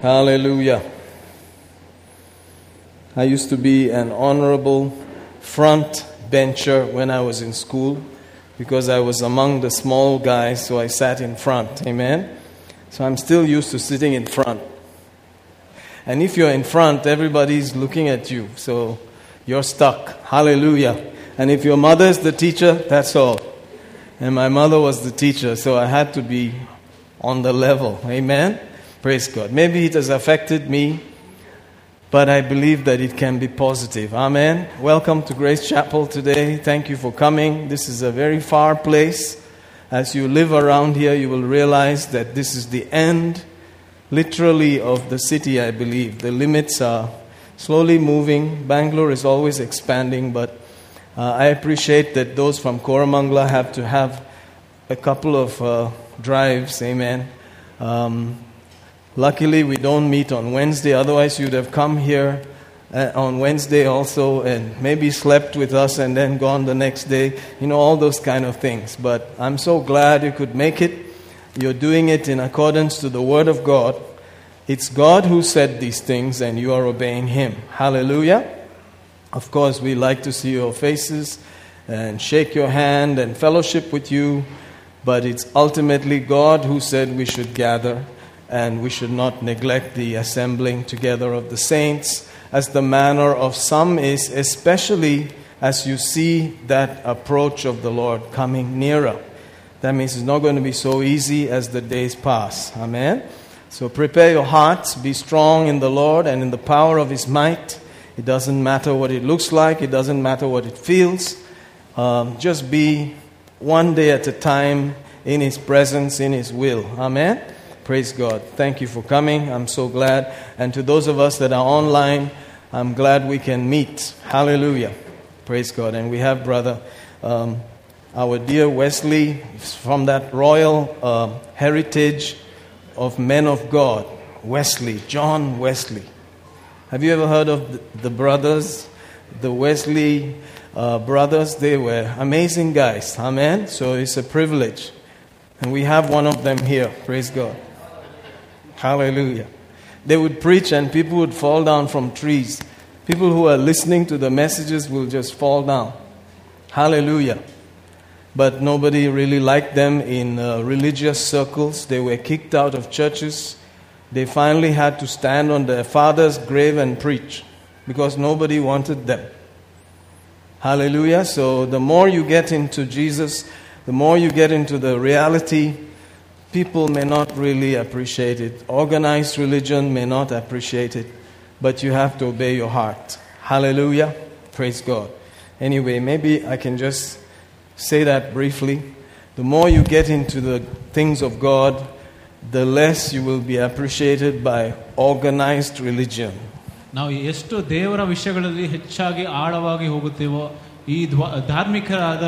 Hallelujah. I used to be an honorable front bencher when I was in school because I was among the small guys, so I sat in front. Amen. So I'm still used to sitting in front. And if you're in front, everybody's looking at you, so you're stuck. Hallelujah. And if your mother's the teacher, that's all. And my mother was the teacher, so I had to be on the level. Amen. Praise God. Maybe it has affected me, but I believe that it can be positive. Amen. Welcome to Grace Chapel today. Thank you for coming. This is a very far place. As you live around here, you will realize that this is the end, literally, of the city, I believe. The limits are slowly moving. Bangalore is always expanding, but uh, I appreciate that those from Koramangala have to have a couple of uh, drives. Amen. Um, Luckily, we don't meet on Wednesday, otherwise, you'd have come here uh, on Wednesday also and maybe slept with us and then gone the next day. You know, all those kind of things. But I'm so glad you could make it. You're doing it in accordance to the Word of God. It's God who said these things, and you are obeying Him. Hallelujah. Of course, we like to see your faces and shake your hand and fellowship with you, but it's ultimately God who said we should gather and we should not neglect the assembling together of the saints, as the manner of some is, especially as you see that approach of the Lord coming nearer. That means it's not going to be so easy as the days pass. Amen. So prepare your hearts, be strong in the Lord and in the power of His might. It doesn't matter what it looks like, it doesn't matter what it feels. Um, just be one day at a time in His presence, in His will. Amen. Praise God. Thank you for coming. I'm so glad. And to those of us that are online, I'm glad we can meet. Hallelujah. Praise God. And we have brother, um, our dear Wesley, from that royal uh, heritage of men of God. Wesley, John Wesley. Have you ever heard of the, the brothers, the Wesley uh, brothers? They were amazing guys. Amen. So it's a privilege. And we have one of them here. Praise God. Hallelujah. They would preach and people would fall down from trees. People who are listening to the messages will just fall down. Hallelujah. But nobody really liked them in uh, religious circles. They were kicked out of churches. They finally had to stand on their father's grave and preach because nobody wanted them. Hallelujah. So the more you get into Jesus, the more you get into the reality people may not really appreciate it. Organized religion may not appreciate it, but you have to obey your heart. Hallelujah. Praise God. Anyway, maybe I can just say that briefly. The more you get into the things of God, the less you will be appreciated by organized religion. ನಾವು ಎಷ್ಟು ದೇವರ ವಿಷಯಗಳಲ್ಲಿ ಹೆಚ್ಚಾಗಿ ಆಳವಾಗಿ ಹೋಗುತ್ತೇವೋ ಈ ಧಾರ್ಮಿಕರಾದ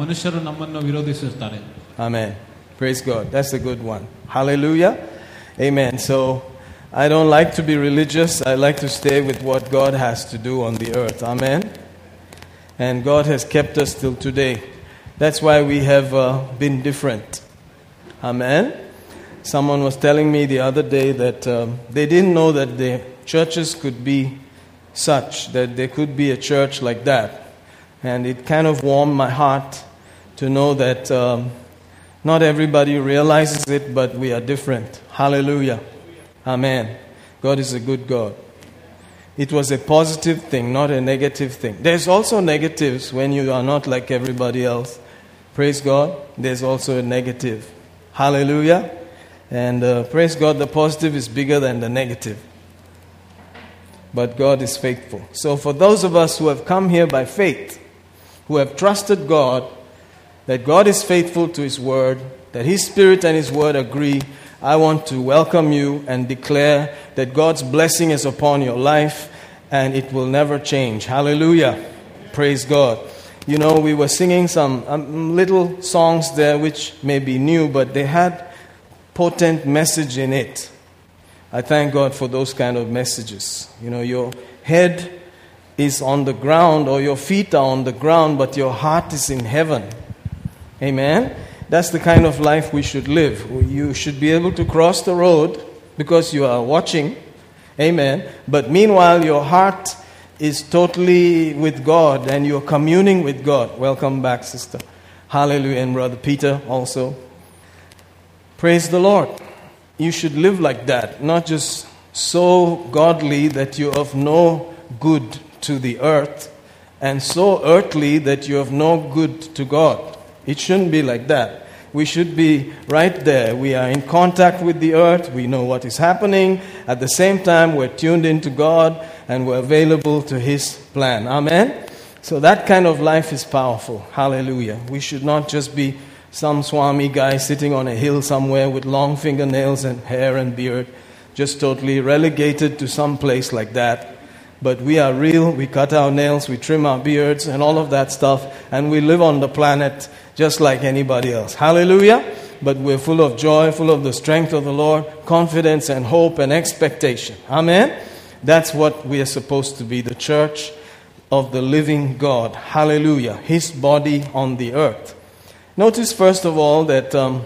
ಮನುಷ್ಯರು ನಮ್ಮನ್ನು ವಿರೋಧಿಸುತ್ತಾರೆ Amen. Praise God. That's a good one. Hallelujah. Amen. So I don't like to be religious. I like to stay with what God has to do on the earth. Amen. And God has kept us till today. That's why we have uh, been different. Amen. Someone was telling me the other day that um, they didn't know that the churches could be such, that there could be a church like that. And it kind of warmed my heart to know that. Um, not everybody realizes it, but we are different. Hallelujah. Amen. God is a good God. It was a positive thing, not a negative thing. There's also negatives when you are not like everybody else. Praise God. There's also a negative. Hallelujah. And uh, praise God, the positive is bigger than the negative. But God is faithful. So, for those of us who have come here by faith, who have trusted God, that God is faithful to His word, that His Spirit and His word agree, I want to welcome you and declare that God's blessing is upon your life and it will never change. Hallelujah. Praise God. You know, we were singing some um, little songs there which may be new, but they had potent message in it. I thank God for those kind of messages. You know, your head is on the ground or your feet are on the ground, but your heart is in heaven. Amen. That's the kind of life we should live. You should be able to cross the road because you are watching. Amen. But meanwhile, your heart is totally with God and you're communing with God. Welcome back, sister. Hallelujah. And Brother Peter also. Praise the Lord. You should live like that, not just so godly that you're of no good to the earth, and so earthly that you're of no good to God. It shouldn't be like that. We should be right there. We are in contact with the earth. We know what is happening. At the same time, we're tuned into God and we're available to His plan. Amen? So that kind of life is powerful. Hallelujah. We should not just be some Swami guy sitting on a hill somewhere with long fingernails and hair and beard, just totally relegated to some place like that. But we are real, we cut our nails, we trim our beards, and all of that stuff, and we live on the planet just like anybody else. Hallelujah! But we're full of joy, full of the strength of the Lord, confidence and hope and expectation. Amen? That's what we are supposed to be the church of the living God. Hallelujah. His body on the earth. Notice, first of all, that um,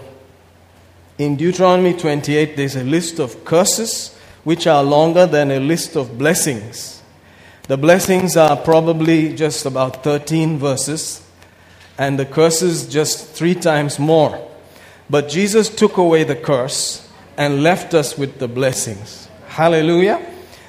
in Deuteronomy 28 there's a list of curses which are longer than a list of blessings. The blessings are probably just about 13 verses, and the curses just three times more. But Jesus took away the curse and left us with the blessings. Hallelujah.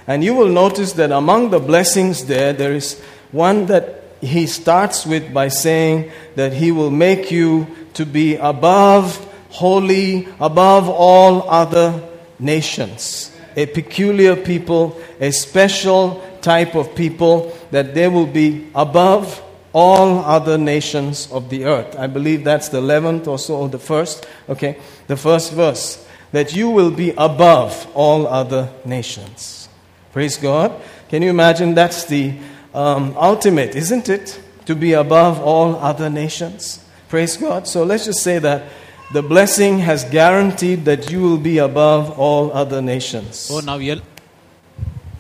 And you will notice that among the blessings there, there is one that he starts with by saying that he will make you to be above, holy, above all other nations. A peculiar people, a special type of people that they will be above all other nations of the earth. I believe that's the 11th or so, or the first, okay, the first verse. That you will be above all other nations. Praise God. Can you imagine? That's the um, ultimate, isn't it? To be above all other nations. Praise God. So let's just say that the blessing has guaranteed that you will be above all other nations. Oh, now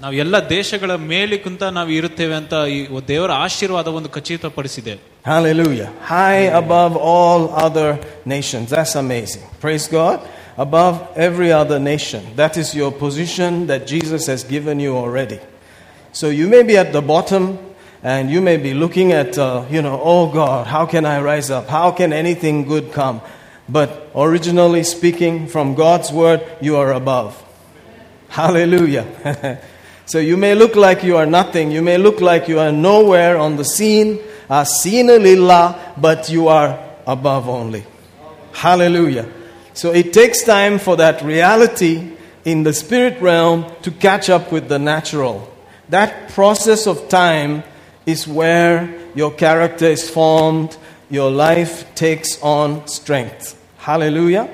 ನಾವು ಎಲ್ಲ ದೇಶಗಳ ಮೇಲಿಕ್ಕಿಂತ ನಾವು ಇರುತ್ತೇವೆ ಅಂತ ಈ ದೇವರ ಆಶೀರ್ವಾದ ಒಂದು ಖಚಿತಪಡಿಸಿದೆ Hallelujah. High above all other nations. That's amazing. Praise God. Above every other nation. That is your position that Jesus has given you already. So you may be at the bottom and you may be looking at, uh, you know, oh God, how can I rise up? How can anything good come? But originally speaking, from God's word, you are above. Hallelujah. so you may look like you are nothing. You may look like you are nowhere on the scene, uh, a scene lillah, but you are above only. Hallelujah. So it takes time for that reality in the spirit realm to catch up with the natural. That process of time is where your character is formed, your life takes on strength. Hallelujah.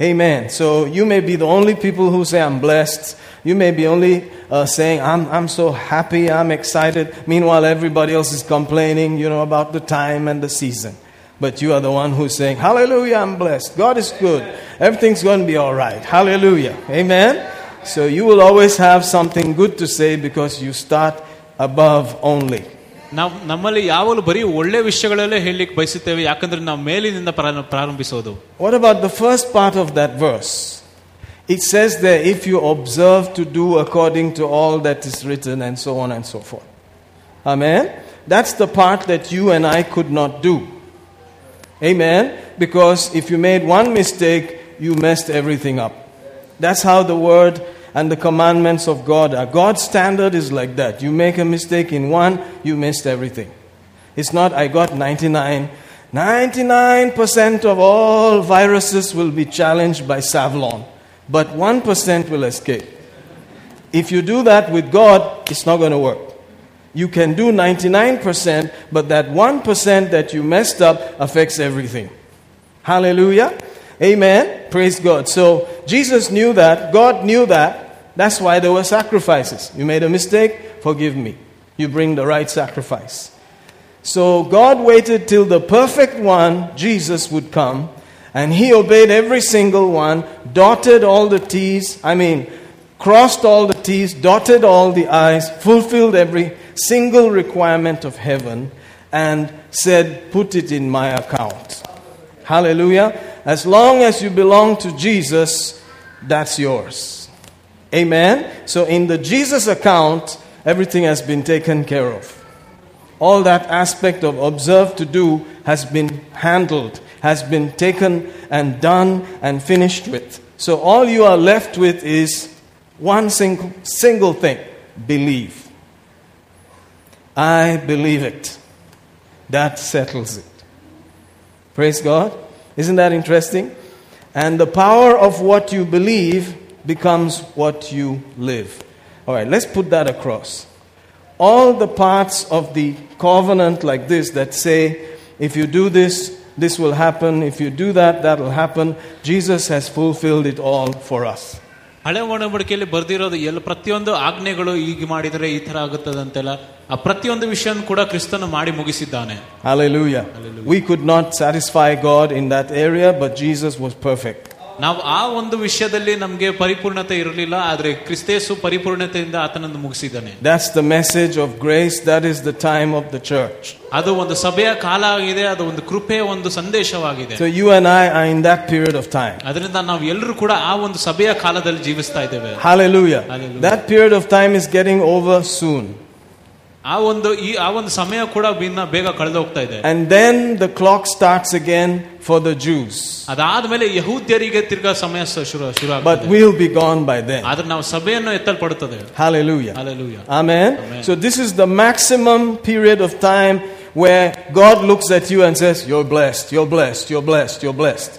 Amen. So you may be the only people who say, I'm blessed. You may be only uh, saying, I'm, I'm so happy, I'm excited. Meanwhile, everybody else is complaining, you know, about the time and the season. But you are the one who's saying, Hallelujah, I'm blessed. God is good. Everything's going to be all right. Hallelujah. Amen. So you will always have something good to say because you start above only. ನಾವು ನಮ್ಮಲ್ಲಿ ಯಾವಾಗಲೂ ಬರೀ ಒಳ್ಳೆ ವಿಷಯಗಳಲ್ಲೇ ಹೇಳಲಿಕ್ಕೆ ಬಯಸುತ್ತೇವೆ ಯಾಕಂದ್ರೆ ನಾವು ಮೇಲಿನಿಂದ ಪ್ರಾರ- ಪ್ರಾರಂಭಿಸೋದು What about the first part of that verse? it says there, if you observe to do according to all that is written, and so on and so forth. Amen? That's the part that you and I could not do. Amen? Because if you made one mistake, you messed everything up. That's how the word and the commandments of God are. God's standard is like that. You make a mistake in one, you missed everything. It's not, I got 99. 99% of all viruses will be challenged by Savlon, but 1% will escape. If you do that with God, it's not going to work. You can do 99%, but that 1% that you messed up affects everything. Hallelujah. Amen. Praise God. So Jesus knew that. God knew that. That's why there were sacrifices. You made a mistake, forgive me. You bring the right sacrifice. So God waited till the perfect one, Jesus, would come, and he obeyed every single one, dotted all the T's, I mean, crossed all the T's, dotted all the I's, fulfilled every single requirement of heaven, and said, Put it in my account. Hallelujah. As long as you belong to Jesus, that's yours. Amen. So in the Jesus account, everything has been taken care of. All that aspect of observe to do has been handled, has been taken and done and finished with. So all you are left with is one single, single thing believe. I believe it. That settles it. Praise God. Isn't that interesting? And the power of what you believe becomes what you live. All right, let's put that across. All the parts of the covenant, like this, that say, if you do this, this will happen. If you do that, that will happen. Jesus has fulfilled it all for us. ಹಳೆ ಒಡಂಬಡಿಕೆಯಲ್ಲಿ ಬರ್ದಿರೋದು ಎಲ್ಲ ಪ್ರತಿಯೊಂದು ಆಜ್ಞೆಗಳು ಈಗ ಮಾಡಿದರೆ ಈ ತರ ಆಗುತ್ತದಂತೆಲ್ಲ ಆ ಪ್ರತಿಯೊಂದು ವಿಷಯ ಕೂಡ ಕ್ರಿಸ್ತನು ಮಾಡಿ ಮುಗಿಸಿದ್ದಾನೆ Hallelujah. Hallelujah. We could not satisfy God in that area, but Jesus was perfect. ನಾವು ಆ ಒಂದು ವಿಷಯದಲ್ಲಿ ನಮಗೆ ಪರಿಪೂರ್ಣತೆ ಇರಲಿಲ್ಲ ಆದ್ರೆ ಕ್ರಿಸ್ತೇಸು ಪರಿಪೂರ್ಣತೆಯಿಂದ ಆತನನ್ನು ಮುಗಿಸಿದ್ದಾನೆ That's the message of grace. That is the time of the church. ಅದು ಒಂದು ಸಭೆಯ ಕಾಲ ಆಗಿದೆ ಅದು ಒಂದು ಕೃಪೆಯ ಒಂದು ಸಂದೇಶವಾಗಿದೆ So you and I are in that period of time. ಅದರಿಂದ ನಾವು ಎಲ್ಲರೂ ಕೂಡ ಆ ಒಂದು ಸಭೆಯ ಕಾಲದಲ್ಲಿ ಜೀವಿಸ್ತಾ ಇದ್ದೇವೆ Hallelujah. Hallelujah. That period of time is getting over soon. ಆ ಒಂದು ಈ ಆ ಒಂದು ಸಮಯ ಕೂಡ ಇನ್ನ ಬೇಗ ಕಳೆದು ಹೋಗ್ತಾ ಇದೆ And then the clock starts again for the Jews. ಅದಾದ್ಮೇಲೆ ಯಹೂದ್ಯರಿಗೆ ತಿರ್ಗಾ ಸಮಯ ಸ- ಶುರು ಶುರು But ಆಗ್ತದೆ we'll be gone by then. ಆದ್ರೆ ನಾವು ಸಭೆಯನ್ನು ಎತ್ತಲ್ಪಡುತ್ತದೆ Hallelujah. Hallelujah. Amen. Amen. So this is the maximum period of time where God looks at you and says, You're blessed, you're blessed, you're blessed, you're blessed.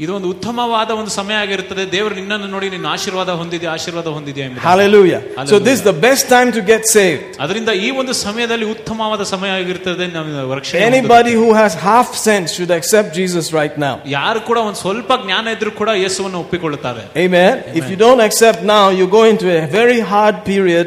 ಇದು ಒಂದು ಉತ್ತಮವಾದ ಒಂದು ಸಮಯ ಆಗಿರುತ್ತದೆ ದೇವರು ನಿನ್ನನ್ನು ನೋಡಿ ನಿನ್ನ ಆಶೀರ್ವಾದ ಹೊಂದಿದೆ ಆಶೀರ್ವಾದ ಹೊಂದಿದೆ ಎಂಬುದು. Hallelujah. So Hallelujah. this is the best time to get saved. ಅದರಿಂದ ಈ ಒಂದು ಸಮಯದಲ್ಲಿ ಉತ್ತಮವಾದ ಸಮಯ ಆಗಿರ್ತದೆ ನಾವು ರಕ್ಷಣೆ ಹೊಂದೋದಕ್ಕೆ. Anybody who has half sense should accept Jesus right now. ಯಾರು ಕೂಡ ಒಂದು ಸ್ವಲ್ಪ ಜ್ಞಾನ ಇದ್ರೂ ಕೂಡ ಯೇಸುವನ್ನು ಒಪ್ಪಿಕೊಳ್ಳುತ್ತಾರೆ Amen. If you don't accept now, you go into a very hard period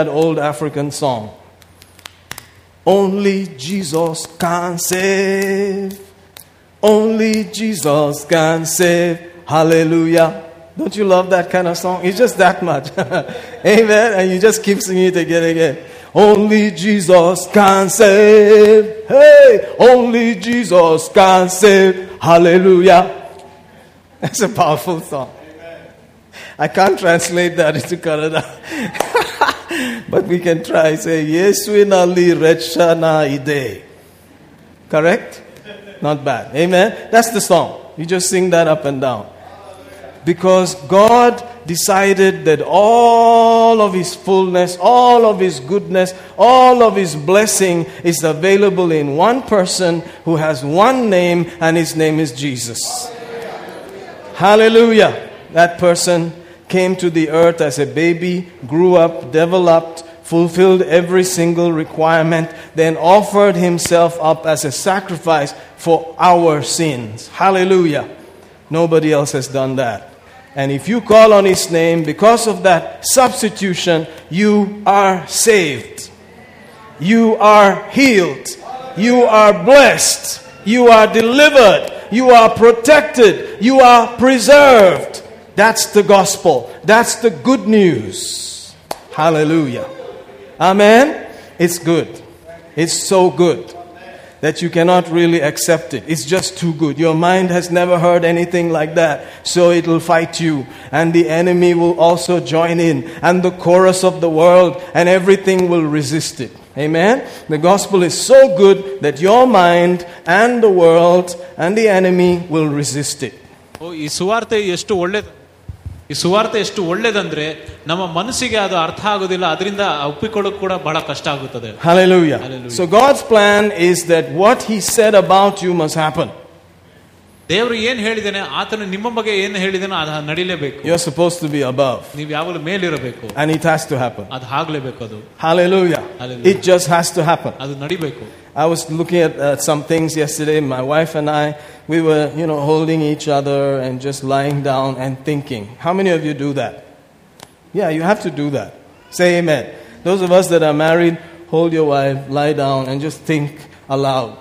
old African song? Only Jesus can save. Only Jesus can save. Hallelujah. Don't you love that kind of song? It's just that much. Amen. And you just keep singing it again and again. Only Jesus can save. Hey, only Jesus can save. Hallelujah. That's a powerful song. I can't translate that into Kannada. but we can try. Say, Yesuinali Rechana Ide. Correct? Not bad. Amen? That's the song. You just sing that up and down. Because God decided that all of His fullness, all of His goodness, all of His blessing is available in one person who has one name, and His name is Jesus. Hallelujah. That person came to the earth as a baby, grew up, developed, fulfilled every single requirement, then offered himself up as a sacrifice for our sins. Hallelujah. Nobody else has done that. And if you call on his name, because of that substitution, you are saved. You are healed. You are blessed. You are delivered. You are protected. You are preserved. That's the gospel. That's the good news. Hallelujah. Amen. It's good. It's so good that you cannot really accept it. It's just too good. Your mind has never heard anything like that. So it will fight you. And the enemy will also join in. And the chorus of the world and everything will resist it. Amen. The gospel is so good that your mind and the world and the enemy will resist it. ಓ, ಈ ಸುವಾರ್ತೆ ಎಷ್ಟು ಒಳ್ಳೇದು ಈ ಸುವಾರ್ತೆ ಎಷ್ಟು ಒಳ್ಳೇದಂದ್ರೆ ನಮ್ಮ ಮನಸ್ಸಿಗೆ ಅದು ಅರ್ಥ ಆಗೋದಿಲ್ಲ ಅದರಿಂದ ಒಪ್ಪಿಕೊಳ್ಳೋಕೆ ಕೂಡ ಬಹಳ ಕಷ್ಟ ಆಗುತ್ತದೆ Hallelujah. Hallelujah. So God's plan is that what He said about you must happen. ದೇವರು ಏನ್ ಹೇಳಿದಾನೆ ಆತನು ನಿಮ್ಮ ಬಗ್ಗೆ ಏನು ಹೇಳಿದಾನೋ ಅದು ನಡಿಲೇಬೇಕು You're supposed to be above, ನೀವು ಯಾವಾಗಲೂ ಮೇಲಿರಬೇಕು and it has to happen. ಅದು ಆಗ್ಲೇಬೇಕು ಅದು Hallelujah. Hallelujah. It just has to happen. ಅದು ನಡಿಬೇಕು I was looking at uh, some things yesterday. My wife and I, we were, you know, holding each other and just lying down and thinking. How many of you do that? Yeah, you have to do that. Say amen. Those of us that are married, hold your wife, lie down, and just think aloud.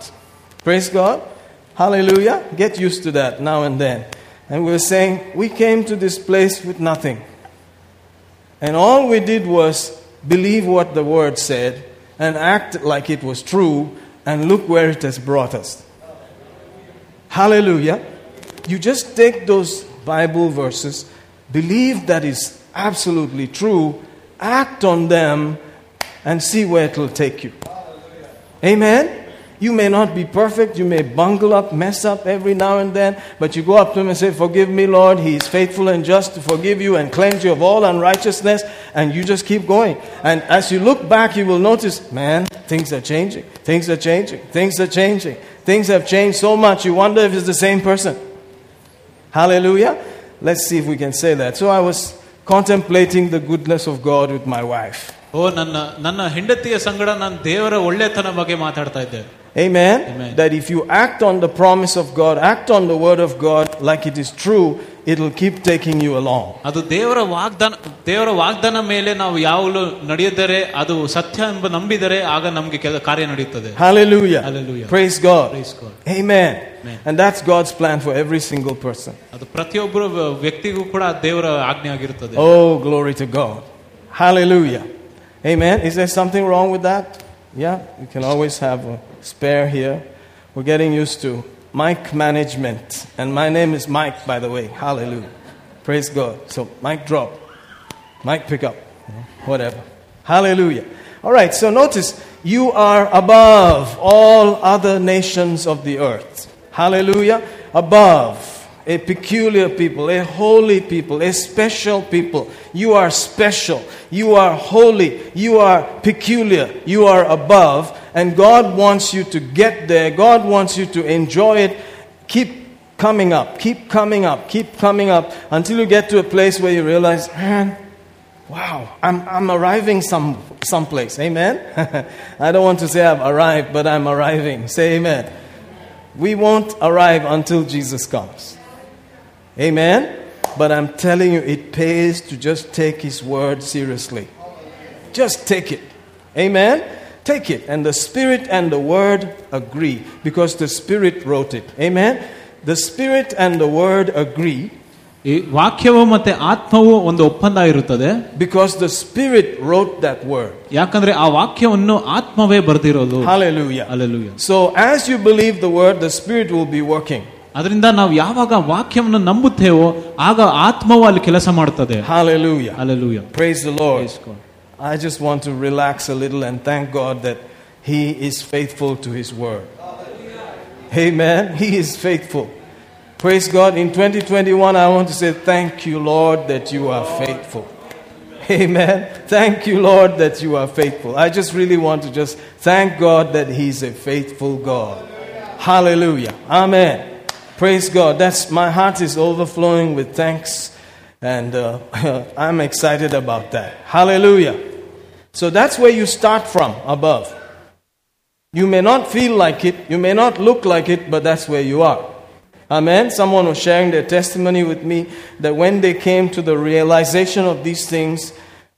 Praise God. Hallelujah. Get used to that now and then. And we were saying, we came to this place with nothing. And all we did was believe what the word said and act like it was true, and look where it has brought us. Hallelujah. You just take those Bible verses, believe that is absolutely true, act on them, and see where it will take you. Amen. You may not be perfect, you may bungle up, mess up every now and then, but you go up to him and say, Forgive me, Lord. He is faithful and just to forgive you and cleanse you of all unrighteousness, and you just keep going. And as you look back, you will notice, man, things are changing, things are changing, things are changing. Things have changed so much, you wonder if it's the same person. Hallelujah. Let's see if we can say that. So I was contemplating the goodness of God with my wife. ಓ ನನ್ನ ನನ್ನ ಹೆಂಡತಿಯ ಸಂಗಡ ನಾನು ದೇವರ ಒಳ್ಳೆತನ ಬಗ್ಗೆ ಮಾತಾಡ್ತಾ ಇದ್ದೆ Amen? Amen. That if you act on the promise of God, act on the word of God like it is true, it'll keep taking you along. ಅದು ದೇವರ ವಾಗ್ದಾನ ದೇವರ ವಾಗ್ದಾನ ಮೇಲೆ ನಾವು ಯಾವಾಗಲೂ ನಡೆಯದರೆ ಅದು ಸತ್ಯ ಎಂಬ ನಂಬಿದರೆ ಆಗ ನಮಗೆ ಕೆಲ ಕಾರ್ಯ ನಡೆಯುತ್ತದೆ Hallelujah. Hallelujah. Praise God. Praise God. Amen. Amen. And that's God's plan for every single person. ಅದು ಪ್ರತಿಯೊಬ್ಬರು ವ್ಯಕ್ತಿಗೂ ಕೂಡ ದೇವರ ಆಜ್ಞೆ ಆಗಿರುತ್ತದೆ Oh, glory to God. Hallelujah. Amen. Is there something wrong with that? Yeah, you can always have a spare here. We're getting used to mic management. And my name is Mike, by the way. Hallelujah. Praise God. So, mic drop, mic pick up, whatever. Hallelujah. All right, so notice you are above all other nations of the earth. Hallelujah. Above a peculiar people, a holy people, a special people. You are special. You are holy. You are peculiar. You are above. And God wants you to get there. God wants you to enjoy it. Keep coming up. Keep coming up. Keep coming up until you get to a place where you realize, man, wow, I'm, I'm arriving some, someplace. Amen? I don't want to say I've arrived, but I'm arriving. Say amen. We won't arrive until Jesus comes. Amen? But I'm telling you, it pays to just take His word seriously. Just take it. Amen? Take it. And the Spirit and the Word agree because the Spirit wrote it. Amen? The Spirit and the Word agree ಈ ವಾಕ್ಯವು ಮತ್ತೆ ಆತ್ಮವು ಒಂದು ಒಪ್ಪಂದ ಇರುತ್ತದೆ because the Spirit wrote that word. ಯಾಕಂದ್ರೆ ಆ ವಾಕ್ಯವನ್ನು ಆತ್ಮವೇ ಬರೆದಿರೋದು Hallelujah. Alleluia So as you believe the word, the Spirit will be working. ಅದರಿಂದ ನಾವು ಯಾವಾಗ ವಾಕ್ಯವನ್ನು ನಂಬುತ್ತೇವೋ ಆಗ ಆತ್ಮವು ಅಲ್ಲಿ ಕೆಲಸ ಮಾಡುತ್ತದೆ Hallelujah. Alleluia Praise the Lord. Praise God. I just want to relax a little and thank God that He is faithful to His word. Amen. He is faithful. Praise God. In 2021, I want to say thank you, Lord, that you are faithful. Amen. Thank you, Lord, that you are faithful. I just really want to just thank God that He's a faithful God. Hallelujah. Amen. Praise God. That's my heart is overflowing with thanks, and uh, I'm excited about that. Hallelujah. So that's where you start from above. You may not feel like it, you may not look like it, but that's where you are. Amen. Someone was sharing their testimony with me that when they came to the realization of these things,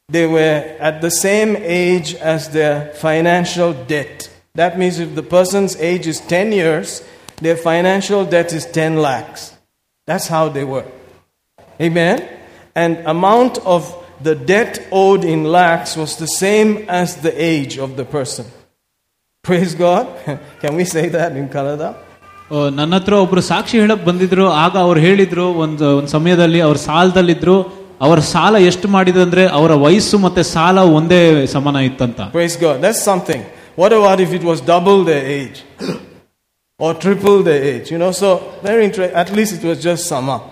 they were at the same age as their financial debt. That means if the person's age is 10 years, their financial debt is 10 lakhs. That's how they were. Amen? And amount of the debt owed in lakhs was the same as the age of the person. Praise God. Can we say that in Kannada? Oh, ನನ್ನ ಹತ್ರ ಒಬ್ರು ಸಾಕ್ಷಿ Aga ಬಂದಿದ್ರು ಆಗ samyadali or ಒಂದು ಒಂದು Our sala ಸಾಲದಲ್ಲಿದ್ರು ಅವರ Our ಎಷ್ಟು ಮಾಡಿದ್ರು ಅಂದ್ರೆ ಅವರ samana ಮತ್ತೆ Praise God. That's something. What about if it was double the age? Or triple the age? You know, so very interesting. At least it was just Sama.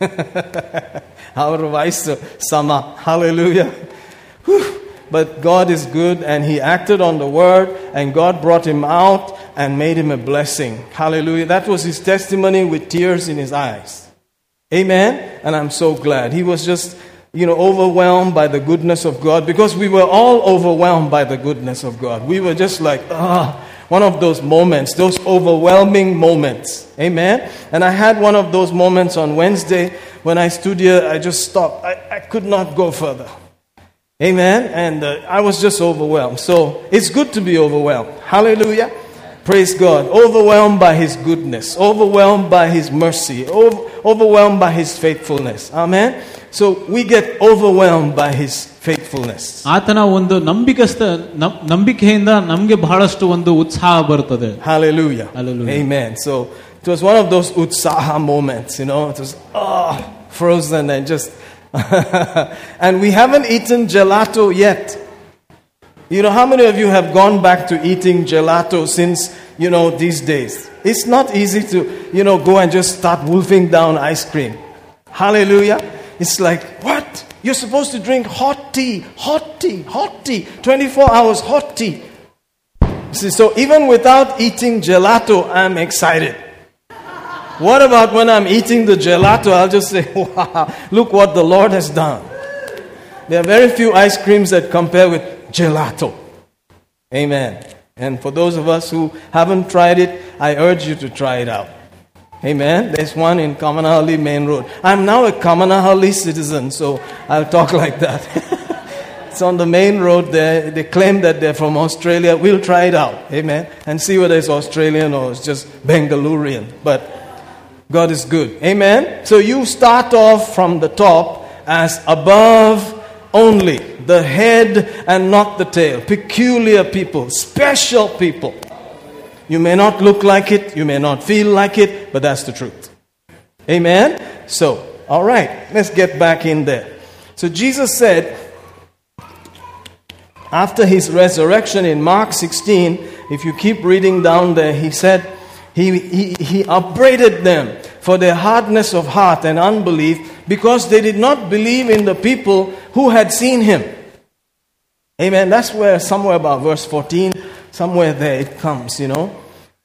Our vice Sama. Hallelujah. Whew. But God is good and He acted on the word and God brought him out and made him a blessing. Hallelujah. That was his testimony with tears in his eyes. Amen. And I'm so glad. He was just, you know, overwhelmed by the goodness of God because we were all overwhelmed by the goodness of God. We were just like, ah, one of those moments, those overwhelming moments. Amen. And I had one of those moments on Wednesday when I stood here, I just stopped. I, I could not go further. Amen. And uh, I was just overwhelmed. So it's good to be overwhelmed. Hallelujah. Praise God. Overwhelmed by His goodness, overwhelmed by His mercy, over, overwhelmed by His faithfulness. Amen. So we get overwhelmed by His faithfulness. ಆತನ ಒಂದು ನಂಬಿಕಸ್ಥ ನಂ- ನಂಬಿಕೆಯಿಂದ ನಮ್ಗೆ ಬಹಳಷ್ಟು ಒಂದು ಉತ್ಸಾಹ ಬರುತ್ತದೆ Hallelujah. Hallelujah. Amen. So it was one of those utsaha moments, you know. It was oh, frozen and just. and we haven't eaten gelato yet. You know, how many of you have gone back to eating gelato since, you know, these days? It's not easy to, you know, go and just start wolfing down ice cream. Hallelujah. It's like, what? You're supposed to drink hot tea, hot tea, hot tea, 24 hours hot tea. See, so even without eating gelato, I'm excited. What about when I'm eating the gelato? I'll just say, wow, look what the Lord has done. There are very few ice creams that compare with gelato. Amen. And for those of us who haven't tried it, I urge you to try it out. Amen. There's one in Kammanahalli Main Road. I'm now a Kammanahalli citizen, so I'll talk like that. it's on the main road there. They claim that they're from Australia. We'll try it out. Amen. And see whether it's Australian or it's just Bengalurian. But God is good. Amen. So you start off from the top as above only, the head and not the tail. Peculiar people, special people. You may not look like it, you may not feel like it, but that's the truth. Amen. So, all right, let's get back in there. So Jesus said, after his resurrection in Mark 16, if you keep reading down there, he said, he, he, he upbraided them for their hardness of heart and unbelief because they did not believe in the people who had seen him. Amen. That's where, somewhere about verse 14, somewhere there it comes, you know.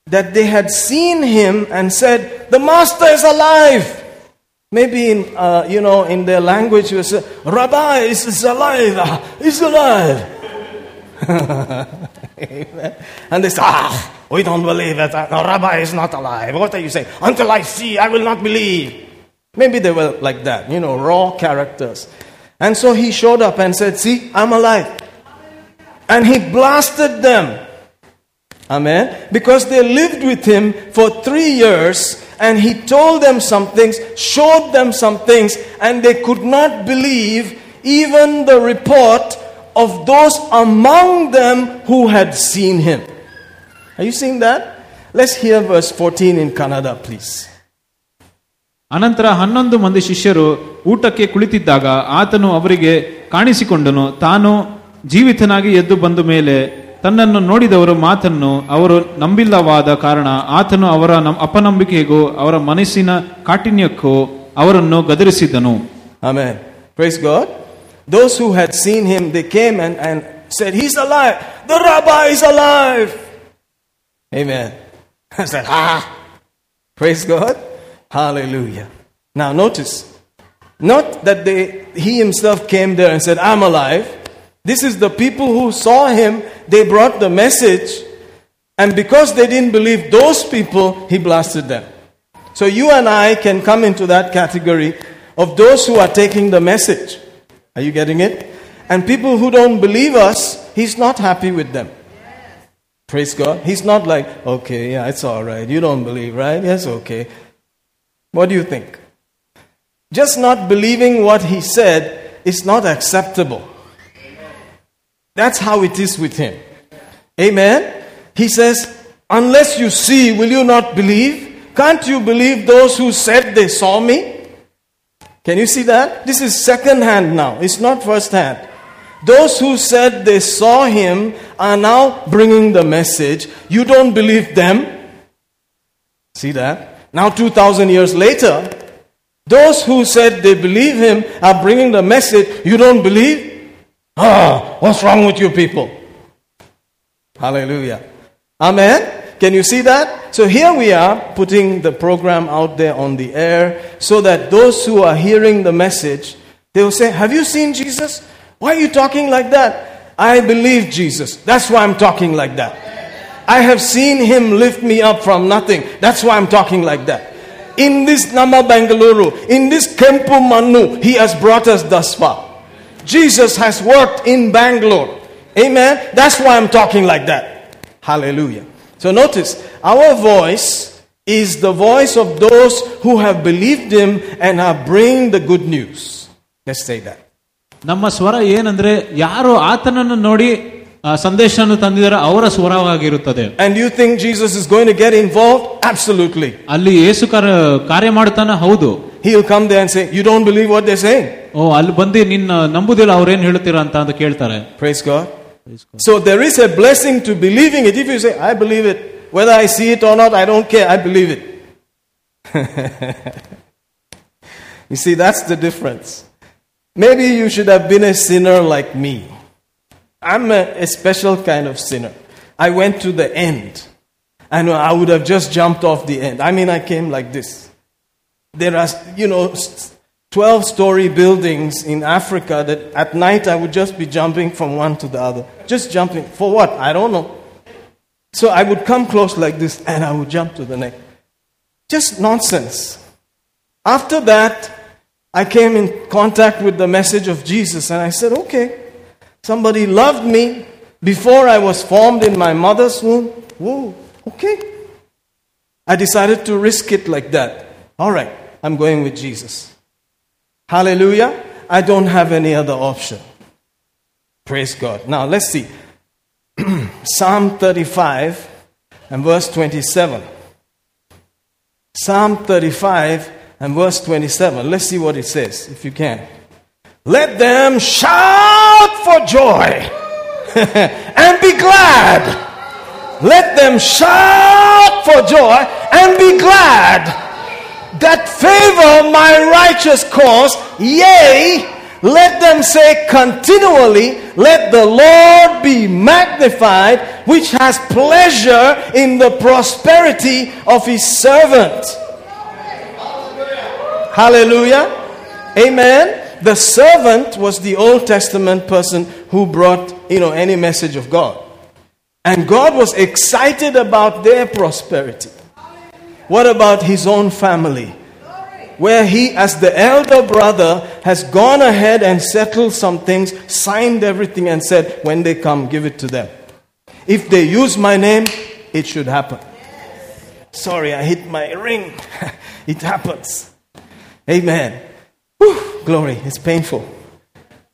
That they had seen him and said, The Master is alive. Maybe in, uh, you know, in their language, you say, Rabbi is, is alive. ah, He's alive. And they say, Ah, we don't believe it. No, Rabbi is not alive. What are you saying? Until I see, I will not believe. Maybe they were like that, you know, raw characters. And so he showed up and said, See, I'm alive. And he blasted them. Amen. Because they lived with him for three years and he told them some things, showed them some things, and they could not believe even the report of those among them who had seen him. Are you seeing that? Let's hear verse 14 in Kannada, please. ಅನಂತರ ಹನ್ನೊಂದು ಮಂದಿ ಶಿಷ್ಯರು ಊಟಕ್ಕೆ ಕುಳಿತಿದ್ದಾಗ ಆತನು ಅವರಿಗೆ ಕಾಣಿಸಿಕೊಂಡನು ತಾನು ಜೀವಿತನಾಗಿ ಎದ್ದು ಬಂದ ಮೇಲೆ ತನ್ನನ್ನು ನೋಡಿದವರು ಮಾತನ್ನು ಅವರು ನಂಬಿಲ್ಲವಾದ ಕಾರಣ ಆತನು ಅವರ ಅಪನಂಬಿಕೆಗೂ ಅವರ ಮನಸ್ಸಿನ ಕಾಠಿಣ್ಯಕ್ಕೂ ಅವರನ್ನು ಗದರಿಸಿದನು Amen. Praise God. Those who had seen him, they came and, and said, He's alive. The is alive. Ah. Now not that they, he himself came there and said, I'm alive. This is the people who saw him, they brought the message, and because they didn't believe those people, he blasted them. So you and I can come into that category of those who are taking the message. Are you getting it? And people who don't believe us, he's not happy with them. Praise God. He's not like, okay, yeah, it's all right. You don't believe, right? Yes, okay. What do you think? Just not believing what he said is not acceptable. That's how it is with him. Amen. He says, Unless you see, will you not believe? Can't you believe those who said they saw me? Can you see that? This is second hand now, it's not first hand. Those who said they saw him are now bringing the message. You don't believe them. See that? Now, 2,000 years later, those who said they believe him are bringing the message. You don't believe? Ah, what's wrong with you people? Hallelujah. Amen. Can you see that? So here we are putting the program out there on the air so that those who are hearing the message, they will say, Have you seen Jesus? Why are you talking like that? I believe Jesus. That's why I'm talking like that. I have seen him lift me up from nothing. That's why I'm talking like that. In this Nama Bangalore, in this Kempu Manu, He has brought us thus far. Jesus has worked in Bangalore. Amen. That's why I'm talking like that. Hallelujah. So notice, our voice is the voice of those who have believed Him and are bringing the good news. Let's say that. ನಮ್ಮ ಸ್ವರ ಏನಂದ್ರೆ ಯಾರು ಆತನನ್ನು ನೋಡಿ ಆ, ಸಂದೇಶವನ್ನು ತಂದಿದ್ದಾರೆ ಅವರ ಸ್ವರವಾಗಿರುತ್ತದೆ And you think Jesus is going to get involved? Absolutely. ಅಲ್ಲಿ ಯೇಸು ಕಾರ್ಯ ಕಾರ್ಯ ಮಾಡುತ್ತಾನೆ ಹೌದು He'll come there and say, You don't believe what they're saying? ಓ ಅಲ್ಲಿ ಬಂದು ನಿನ್ನ ನಂಬುದಿಲ್ಲ ಅವ್ರೇನ್ ಹೇಳ್ತೀರಾ ಅಂತ ಅಂತ ಕೇಳ್ತಾರೆ Praise God. So there is a blessing to believing it. If you say, I believe it, whether I see it or not, I don't care, I believe it. you see, that's the difference. Maybe you should have been a sinner like me. I'm a, a special kind of sinner. I went to the end, and I would have just jumped off the end. I mean, I came like this. There are, you know, 12 story buildings in Africa that at night I would just be jumping from one to the other. Just jumping. For what? I don't know. So I would come close like this and I would jump to the next. Just nonsense. After that, I came in contact with the message of Jesus and I said, okay, somebody loved me before I was formed in my mother's womb. Whoa, okay. I decided to risk it like that. All right, I'm going with Jesus. Hallelujah. I don't have any other option. Praise God. Now let's see. Psalm 35 and verse 27. Psalm 35 and verse 27. Let's see what it says, if you can. Let them shout for joy and be glad. Let them shout for joy and be glad that favor my righteous cause. Yea, let them say continually, Let the Lord be magnified, which has pleasure in the prosperity of his servant. Hallelujah. Amen. The servant was the Old Testament person who brought, you know, any message of God. And God was excited about their prosperity. What about his own family? Where he, as the elder brother, has gone ahead and settled some things, signed everything, and said, when they come, give it to them. If they use my name, it should happen. Sorry, I hit my ring. it happens. Amen. Whew, glory, it's painful.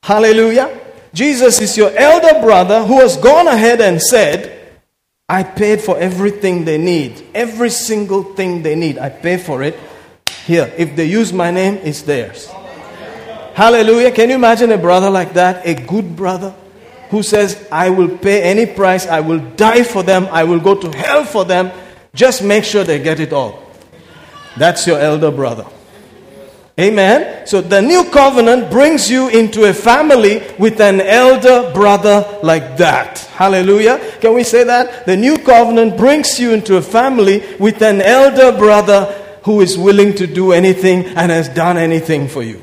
Hallelujah. Jesus is your elder brother who has gone ahead and said, I paid for everything they need. Every single thing they need. I pay for it. Here, if they use my name, it's theirs. Hallelujah. Can you imagine a brother like that? A good brother who says, I will pay any price, I will die for them, I will go to hell for them. Just make sure they get it all. That's your elder brother. Amen. So the new covenant brings you into a family with an elder brother like that. Hallelujah. Can we say that? The new covenant brings you into a family with an elder brother who is willing to do anything and has done anything for you.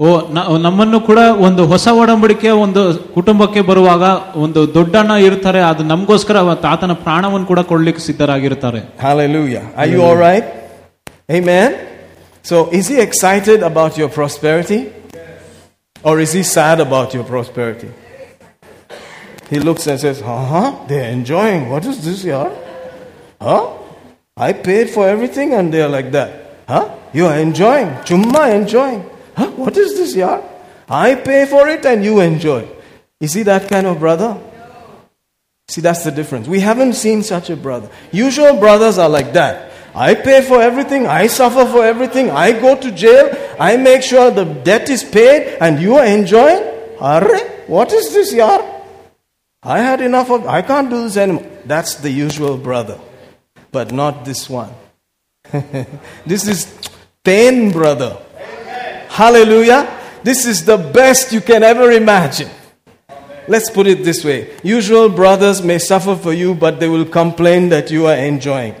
ಓ ನ- ನಮ್ಮನ್ನು ಕೂಡ ಒಂದು ಹೊಸ ಒಡಂಬಡಿಕೆ ಒಂದು ಕುಟುಂಬಕ್ಕೆ ಬರುವಾಗ ಒಂದು ದೊಡ್ಡಣ್ಣ ಇರ್ತಾರೆ ಅದು ನಮಗೋಸ್ಕರ ಅವತ್ತು ಆತನ ಪ್ರಾಣವನ್ನು ಕೂಡ ಕೊಡ್ಲಿಕ್ಕೆ ಸಿದ್ಧರಾಗಿರ್ತಾರೆ Hallelujah. Are you all right? Amen. So, is he excited about your prosperity? Or is he sad about your prosperity? He looks and says, Uh huh, they're enjoying. What is this, yaar? Huh? I paid for everything and they're like that. Huh? You are enjoying. Chumma enjoying. Huh? What is this, yaar? I pay for it and you enjoy. Is he that kind of brother? See, that's the difference. We haven't seen such a brother. Usual brothers are like that. I pay for everything, I suffer for everything, I go to jail, I make sure the debt is paid, and you are enjoying? Arre, what is this, yar? I had enough of, I can't do this anymore. That's the usual brother, but not this one. this is pain, brother. Hallelujah. This is the best you can ever imagine. Let's put it this way usual brothers may suffer for you, but they will complain that you are enjoying.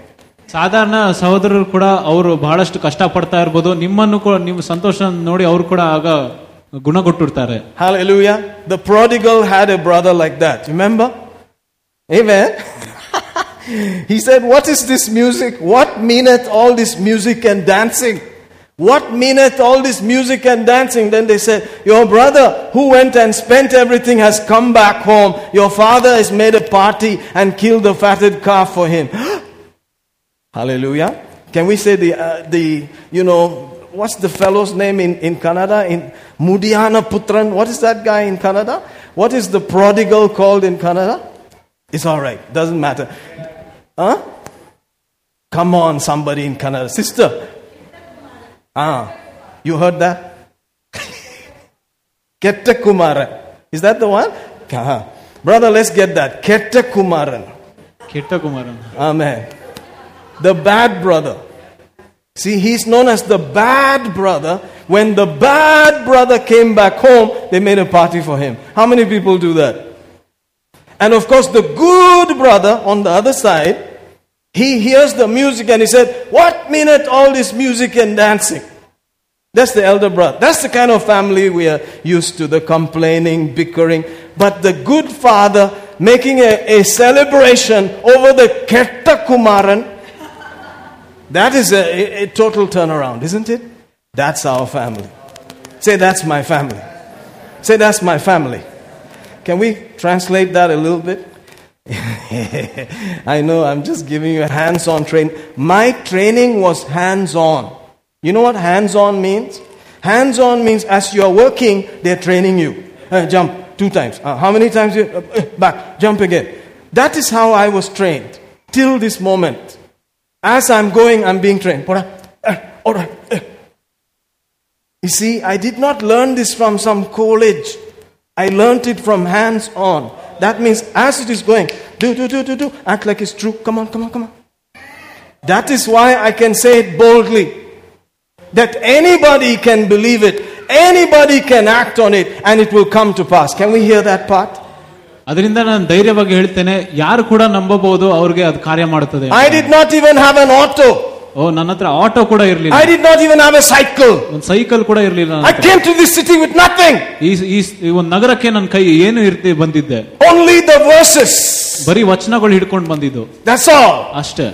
ಸಾಧಾರಣ ಸಹೋದರರು ಕೂಡ ಅವರು ಬಹಳಷ್ಟು ಕಷ್ಟ ಪಡ್ತಾ ಇರ್ಬೋದು ನಿಮ್ಮನ್ನು ಕೂಡ ನಿಮ್ಮ ಸಂತೋಷ ನೋಡಿ ಅವರು ಕೂಡ ಆಗ ಗುಣಗೊಟ್ಟಿರ್ತಾರೆ Hallelujah. The prodigal had a brother like that. Remember? Amen. he said, What is this music? What meaneth all this music and dancing? What meaneth all this music and dancing? Then they said, Your brother who went and spent everything has come back home. Your father has made a party and killed a fatted calf for him. Hallelujah. Can we say the, uh, the you know, what's the fellow's name in, in Kannada? In Mudiana Putran. What is that guy in Kannada? What is the prodigal called in Kannada? It's all right. Doesn't matter. Huh? Come on, somebody in Kannada. Sister. Ah, you heard that? Keta Kumaran. Is that the one? Brother, let's get that. Keta Kumaran. Keta Kumaran. Amen. The bad brother. See, he's known as the bad brother. When the bad brother came back home, they made a party for him. How many people do that? And of course, the good brother on the other side, he hears the music and he said, What meaneth all this music and dancing? That's the elder brother. That's the kind of family we are used to the complaining, bickering. But the good father making a, a celebration over the Ketta Kumaran, that is a, a, total turnaround, isn't it? That's our family. Say, That's my family. Say, That's my family. Can we translate that a little bit? I know I'm just giving you a hands on training. My training was hands on. You know what hands on means? Hands on means as you're working, they're training you. Uh, jump two times. Uh, how many times? You, uh, back, jump again. That is how I was trained till this moment. As I'm going, I'm being trained. Right, uh. You see, I did not learn this from some college. I learned it from hands on. That means as it is going, do, do, do, do, do, act like it's true. Come on, come on, come on. That is why I can say it boldly. That anybody can believe it, anybody can act on it, and it will come to pass. Can we hear that part? ಅದರಿಂದ ನಾನು ಧೈರ್ಯವಾಗಿ ಹೇಳ್ತೇನೆ ಯಾರು ಕೂಡ ನಂಬಬಹುದು ಅವ್ರಿಗೆ ಅದು ಕಾರ್ಯ ಮಾಡುತ್ತದೆ I did not even have an auto. ಓ ನನ್ನ ಹತ್ರ ಆಟೋ ಕೂಡ ಇರ್ಲಿಲ್ಲ I did not even have a cycle. ಒಂದು ಸೈಕಲ್ ಕೂಡ ಇರ್ಲಿಲ್ಲ ನನ್ನ I ಹತ್ರ. came to this city with nothing. ಈ ಈ ಈ ಒಂದು ನಗರಕ್ಕೆ ನನ್ನ ಕೈ ಏನು ಇರ್ತಿ ಬಂದಿದ್ದೆ Only the verses. ಬರೀ ವಚನಗಳು ಹಿಡ್ಕೊಂಡು ಬಂದಿದ್ದು That's all. ಅಷ್ಟೇ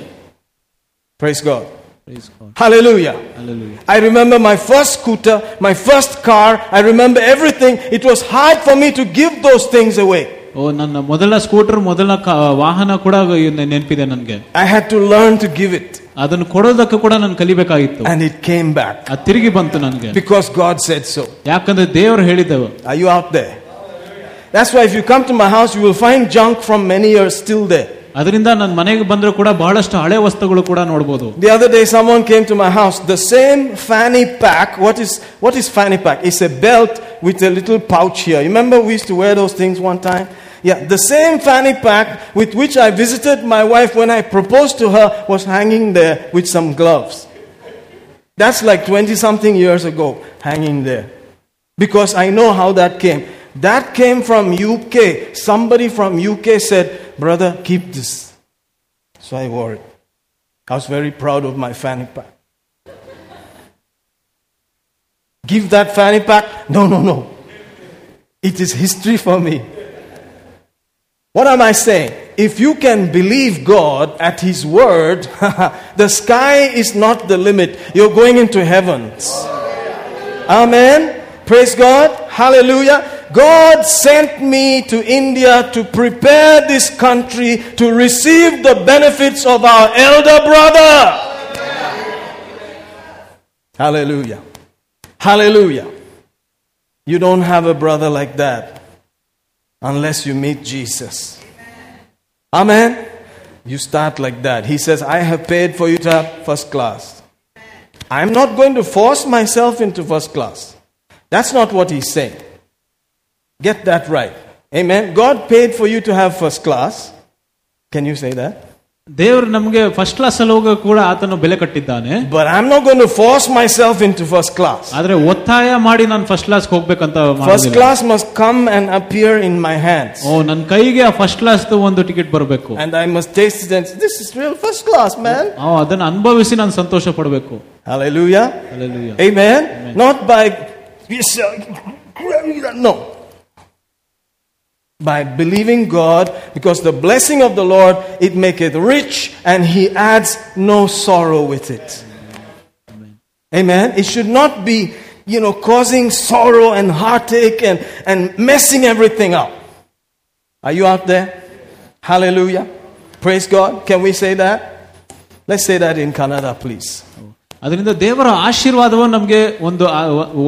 Praise God. Praise God. Hallelujah. Hallelujah. I remember my first scooter, my first car. I remember everything. It was hard for me to give those things away. ಓ ನನ್ನ ಮೊದಲ scooter ಮೊದಲ ಕ- ವಾಹನ ಕೂಡ ನೆ- ನೆನಪಿದೆ ನನಗೆ I had to learn to give it. ಅದನ್ನು ಕೊಡೋದಕ್ಕೆ ಕೂಡ ನಾನು ಕಲಿಬೇಕಾಗಿತ್ತು And it came back ಅದು ತಿರುಗಿ ಬಂತು ನನಗೆ because God said so. ಯಾಕಂದ್ರೆ ದೇವರು ಹೇಳಿದ್ದೆವು Are you out there? That's why if you come to my house, you will find junk from many years still there. ಅದರಿಂದ ನನ್ನ ಮನೆಗೆ ಬಂದ್ರೆ ಕೂಡ ಬಹಳಷ್ಟು ಹಳೆ ವಸ್ತುಗಳು ಕೂಡ ನೋಡಬಹುದು The other day, someone came to my house. The same fanny pack. What is what is fanny pack? It's a belt with a little pouch here. You remember we used to wear those things one time. Yeah, the same fanny pack with which I visited my wife when I proposed to her was hanging there with some gloves. That's like 20 something years ago, hanging there. Because I know how that came. That came from UK. Somebody from UK said, Brother, keep this. So I wore it. I was very proud of my fanny pack. Give that fanny pack? No, no, no. It is history for me. What am I saying? If you can believe God at His word, the sky is not the limit. You're going into heavens. Amen. Praise God. Hallelujah. God sent me to India to prepare this country to receive the benefits of our elder brother. Hallelujah. Hallelujah. You don't have a brother like that unless you meet Jesus. Amen. You start like that. He says, I have paid for you to have first class. I'm not going to force myself into first class. That's not what he's saying. Get that right. Amen. God paid for you to have first class. Can you say that? ದೇವರು ನಮಗೆ first class ಅಲ್ಲಿ ಹೋಗೋ ಕೂಡ ಆತನು ಬೆಲೆ ಕಟ್ಟಿದ್ದಾನೆ But I'm not going to force myself into first class. ಆದ್ರೆ ಒತ್ತಾಯ ಮಾಡಿ ನಾನು ಫಸ್ಟ್ ಕ್ಲಾಸ್ ಹೋಗ್ಬೇಕಂತ First ಮಾಡೋದಿಲ್ಲ. class must come and appear in my hands. ಓ ನನ್ನ ಕೈಗೆ ಆ ಫಸ್ಟ್ ಕ್ಲಾಸ್ ಒಂದು ಟಿಕೆಟ್ ಬರಬೇಕು And I must taste it and say, this is real first class, man. ಅದನ್ನ ಅನುಭವಿಸಿ ನಾನು ಸಂತೋಷ ಪಡಬೇಕು Hallelujah. Hallelujah. Amen. Not by, yes, uh, no. by believing God, because the blessing of the Lord, it maketh rich, and he adds no sorrow with it. Amen. Amen. It should not be, you know, causing sorrow and heartache and, and messing everything up. Are you out there? Hallelujah. Praise God. Can we say that? Let's say that in Kannada, please. ಅದರಿಂದ ದೇವರ ಆಶೀರ್ವಾದವು ನಮಗೆ ಒಂದು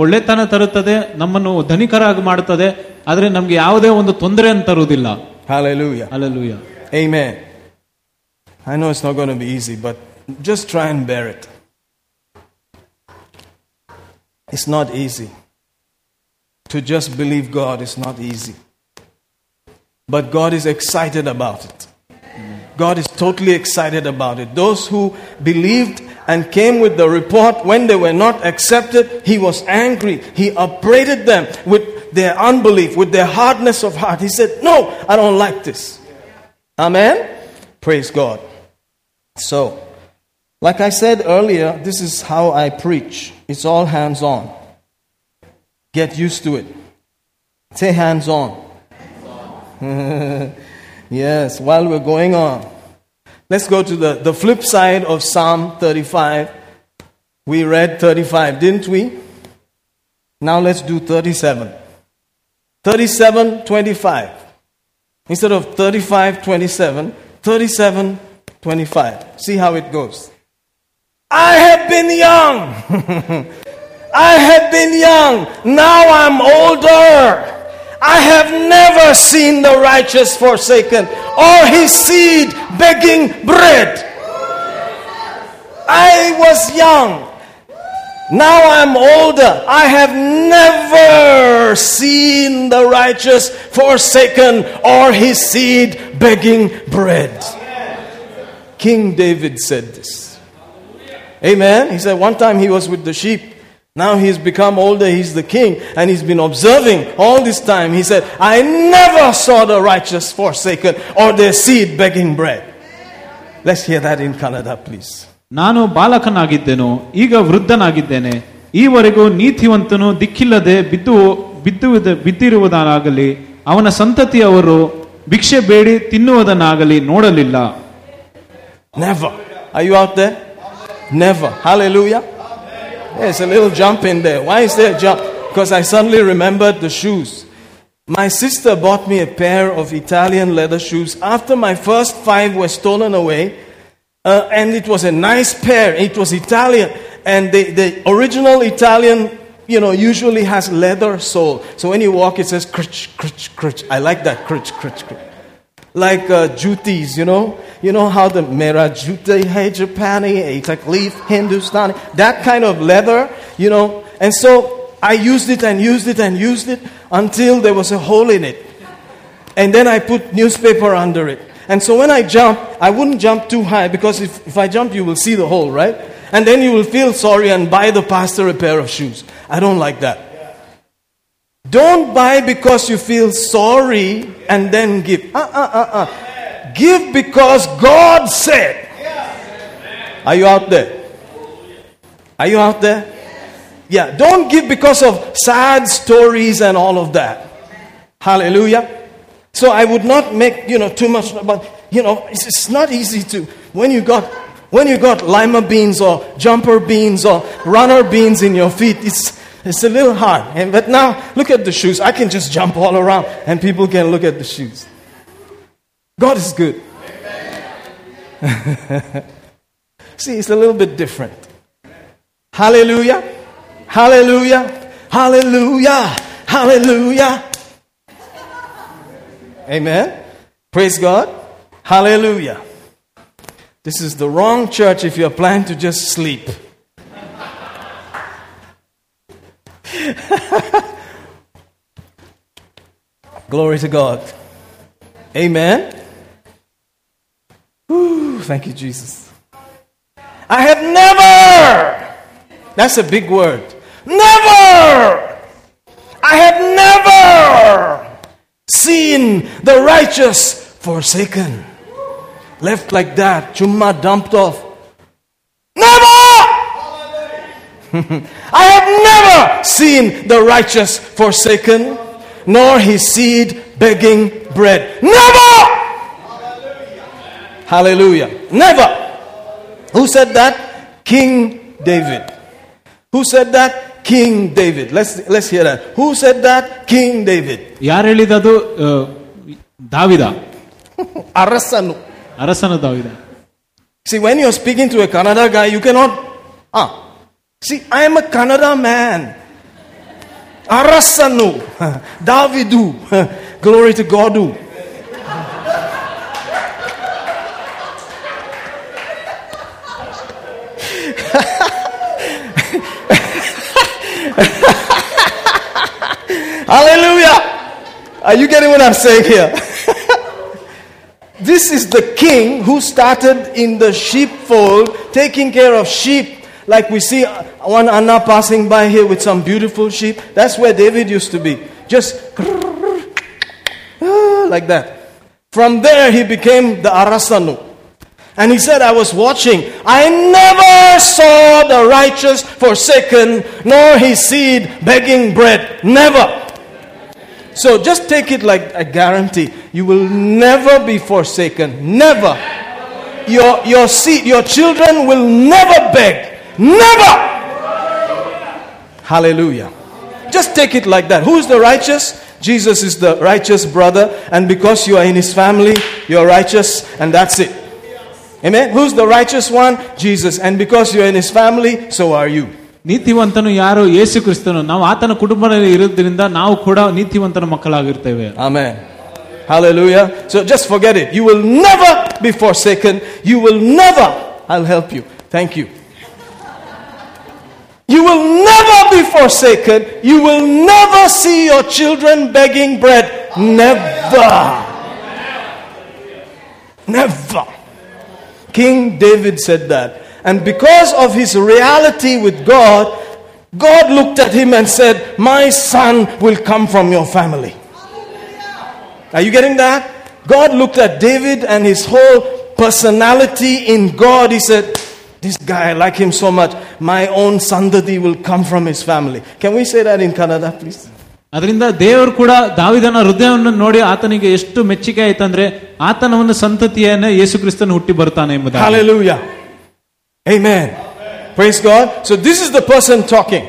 ಒಳ್ಳೆತನ ತರುತ್ತದೆ ನಮ್ಮನ್ನು ಧನಿಕರಾಗಿ ಮಾಡುತ್ತದೆ ಆದ್ರೆ ನಮ್ಗೆ ಯಾವುದೇ ಒಂದು ತೊಂದರೆಯನ್ನು ತರುವುದಿಲ್ಲ Hallelujah. Alleluia Amen. I know it's not going to be easy, but just try and bear it. It's not easy. To just believe God is not easy. But God is excited about it. God is totally excited about it. Those who believed and came with the report when they were not accepted, He was angry. He upbraided them with their unbelief, with their hardness of heart. He said, No, I don't like this. Amen? Praise God. So, like I said earlier, this is how I preach. It's all hands on. Get used to it. Say hands on. yes, while we're going on. Let's go to the, the flip side of Psalm 35. We read 35, didn't we? Now let's do 37. 37, 25. Instead of 35, 27, 37, 25. See how it goes. I have been young. I have been young. Now I'm older. I have never seen the righteous forsaken or his seed begging bread. I was young. Now I'm older. I have never seen the righteous forsaken or his seed begging bread. King David said this. Amen. He said one time he was with the sheep. Now he's become older, he's the king, and he's been observing all this time. He said, I never saw the righteous forsaken or their seed begging bread. Let's hear that in Kannada, please. ನಾನು ಬಾಲಕನಾಗಿದ್ದೆನು ಈಗ ವೃದ್ಧನಾಗಿದ್ದೇನೆ ಈವರೆಗೂ ನೀತಿವಂತನು ದಿಕ್ಕಿಲ್ಲದೆ ಬಿದ್ದು ಬಿದ್ದು ಬಿದ್ದಿರುವುದನ್ನಾಗಲಿ ಅವನ ಸಂತತಿಯವರು ಭಿಕ್ಷೆ ಬೇಡಿ ತಿನ್ನುವುದನ್ನಾಗಲಿ ನೋಡಲಿಲ್ಲ Never. A little jump in there. Why is there a jump? Because I suddenly remembered the shoes. My sister bought me a pair of Italian leather shoes after my first five were stolen away. Uh, and it was a nice pair. It was Italian. And the, the original Italian, you know, usually has leather sole. So when you walk, it says crutch, crutch, crutch. I like that crutch, crutch, crutch. Like uh, jutis, you know? You know how the mera juti hai Japani, it's like leaf Hindustani. That kind of leather, you know? And so I used it and used it and used it until there was a hole in it. And then I put newspaper under it. And so when I jump, I wouldn't jump too high because if, if I jump, you will see the hole, right? And then you will feel sorry and buy the pastor a pair of shoes. I don't like that. Don't buy because you feel sorry and then give. Uh uh uh uh. Give because God said. Are you out there? Are you out there? Yeah, don't give because of sad stories and all of that. Hallelujah. So I would not make, you know, too much but, you know, it's, it's not easy to, when you got, when you got lima beans or jumper beans or runner beans in your feet, it's, it's a little hard. And, but now, look at the shoes. I can just jump all around and people can look at the shoes. God is good. See, it's a little bit different. Hallelujah. Hallelujah. Hallelujah. Hallelujah. Amen. Praise God. Hallelujah. This is the wrong church if you're planning to just sleep. Glory to God. Amen. Whew, thank you, Jesus. I have never, that's a big word, never, I have never seen the righteous forsaken, left like that, chumma dumped off. Never! I have never seen the righteous forsaken, nor his seed begging bread. Never! Hallelujah. Never. Who said that? King David. Who said that? King David. Let's, let's hear that. Who said that? King David. ಯಾರು ಹೇಳಿದದು ಆ, ದಾವಿದ Arasanu. ಅರಸನ ದಾವಿದ See, when you're speaking to a Kannada guy, you cannot. Ah. See, I am a Kannada man. Arasanu. Davidu. Glory to Godu. Hallelujah. Are you getting what I'm saying here? This is the king who started in the sheepfold, taking care of sheep. Like we see uh, one Anna passing by here with some beautiful sheep. That's where David used to be. Just like that. From there, he became the Arasanu. And he said, I was watching. I never saw the righteous forsaken, nor his seed begging bread. Never. So just take it like a guarantee. You will never be forsaken. Never. Your, your seed, your children will never beg. Never. Hallelujah. Just take it like that. Who is the righteous? Jesus is the righteous brother, and because you are in his family, you're righteous, and that's it. Amen. Who's the righteous one? Jesus. And because you're in his family, so are you. ನೀತಿವಂತನು ಯಾರು ಯೇಸು ಕ್ರಿಸ್ತನು ನಾವು ಆತನ ಕುಟುಂಬದಲ್ಲಿ ಇರೋದ್ರಿಂದ ನಾವು ಕೂಡ ನೀತಿವಂತನ ಮಕ್ಕಳಾಗಿರ್ತೇವೆ Amen. Hallelujah. So just forget it. You will never be forsaken. You will never. I'll help you. Thank you. You will never be forsaken. You will never see your children begging bread. Never. Never. King David said that. And because of his reality with God, God looked at him and said, My son will come from your family. Are you getting that? God looked at David and his whole personality in God. He said, This guy, I like him so much. My own sandati will come from his family. Can we say that in Kannada, please? ಅದರಿಂದ ದೇವರು ಕೂಡ ದಾವಿದನ ಹೃದಯವನ್ನು ನೋಡಿ ಆತನಿಗೆ ಎಷ್ಟು ಮೆಚ್ಚುಗೆ ಆಯ್ತಂದ್ರೆ ಆತನ ಒಂದು ಸಂತತಿಯನ್ನ ಯೇಸು ಕ್ರಿಸ್ತನು ಹುಟ್ಟಿ ಬರ್ತಾನೆ ಎಂಬುದಾಗಿ Hallelujah. Amen. Praise God. So, this is the person talking.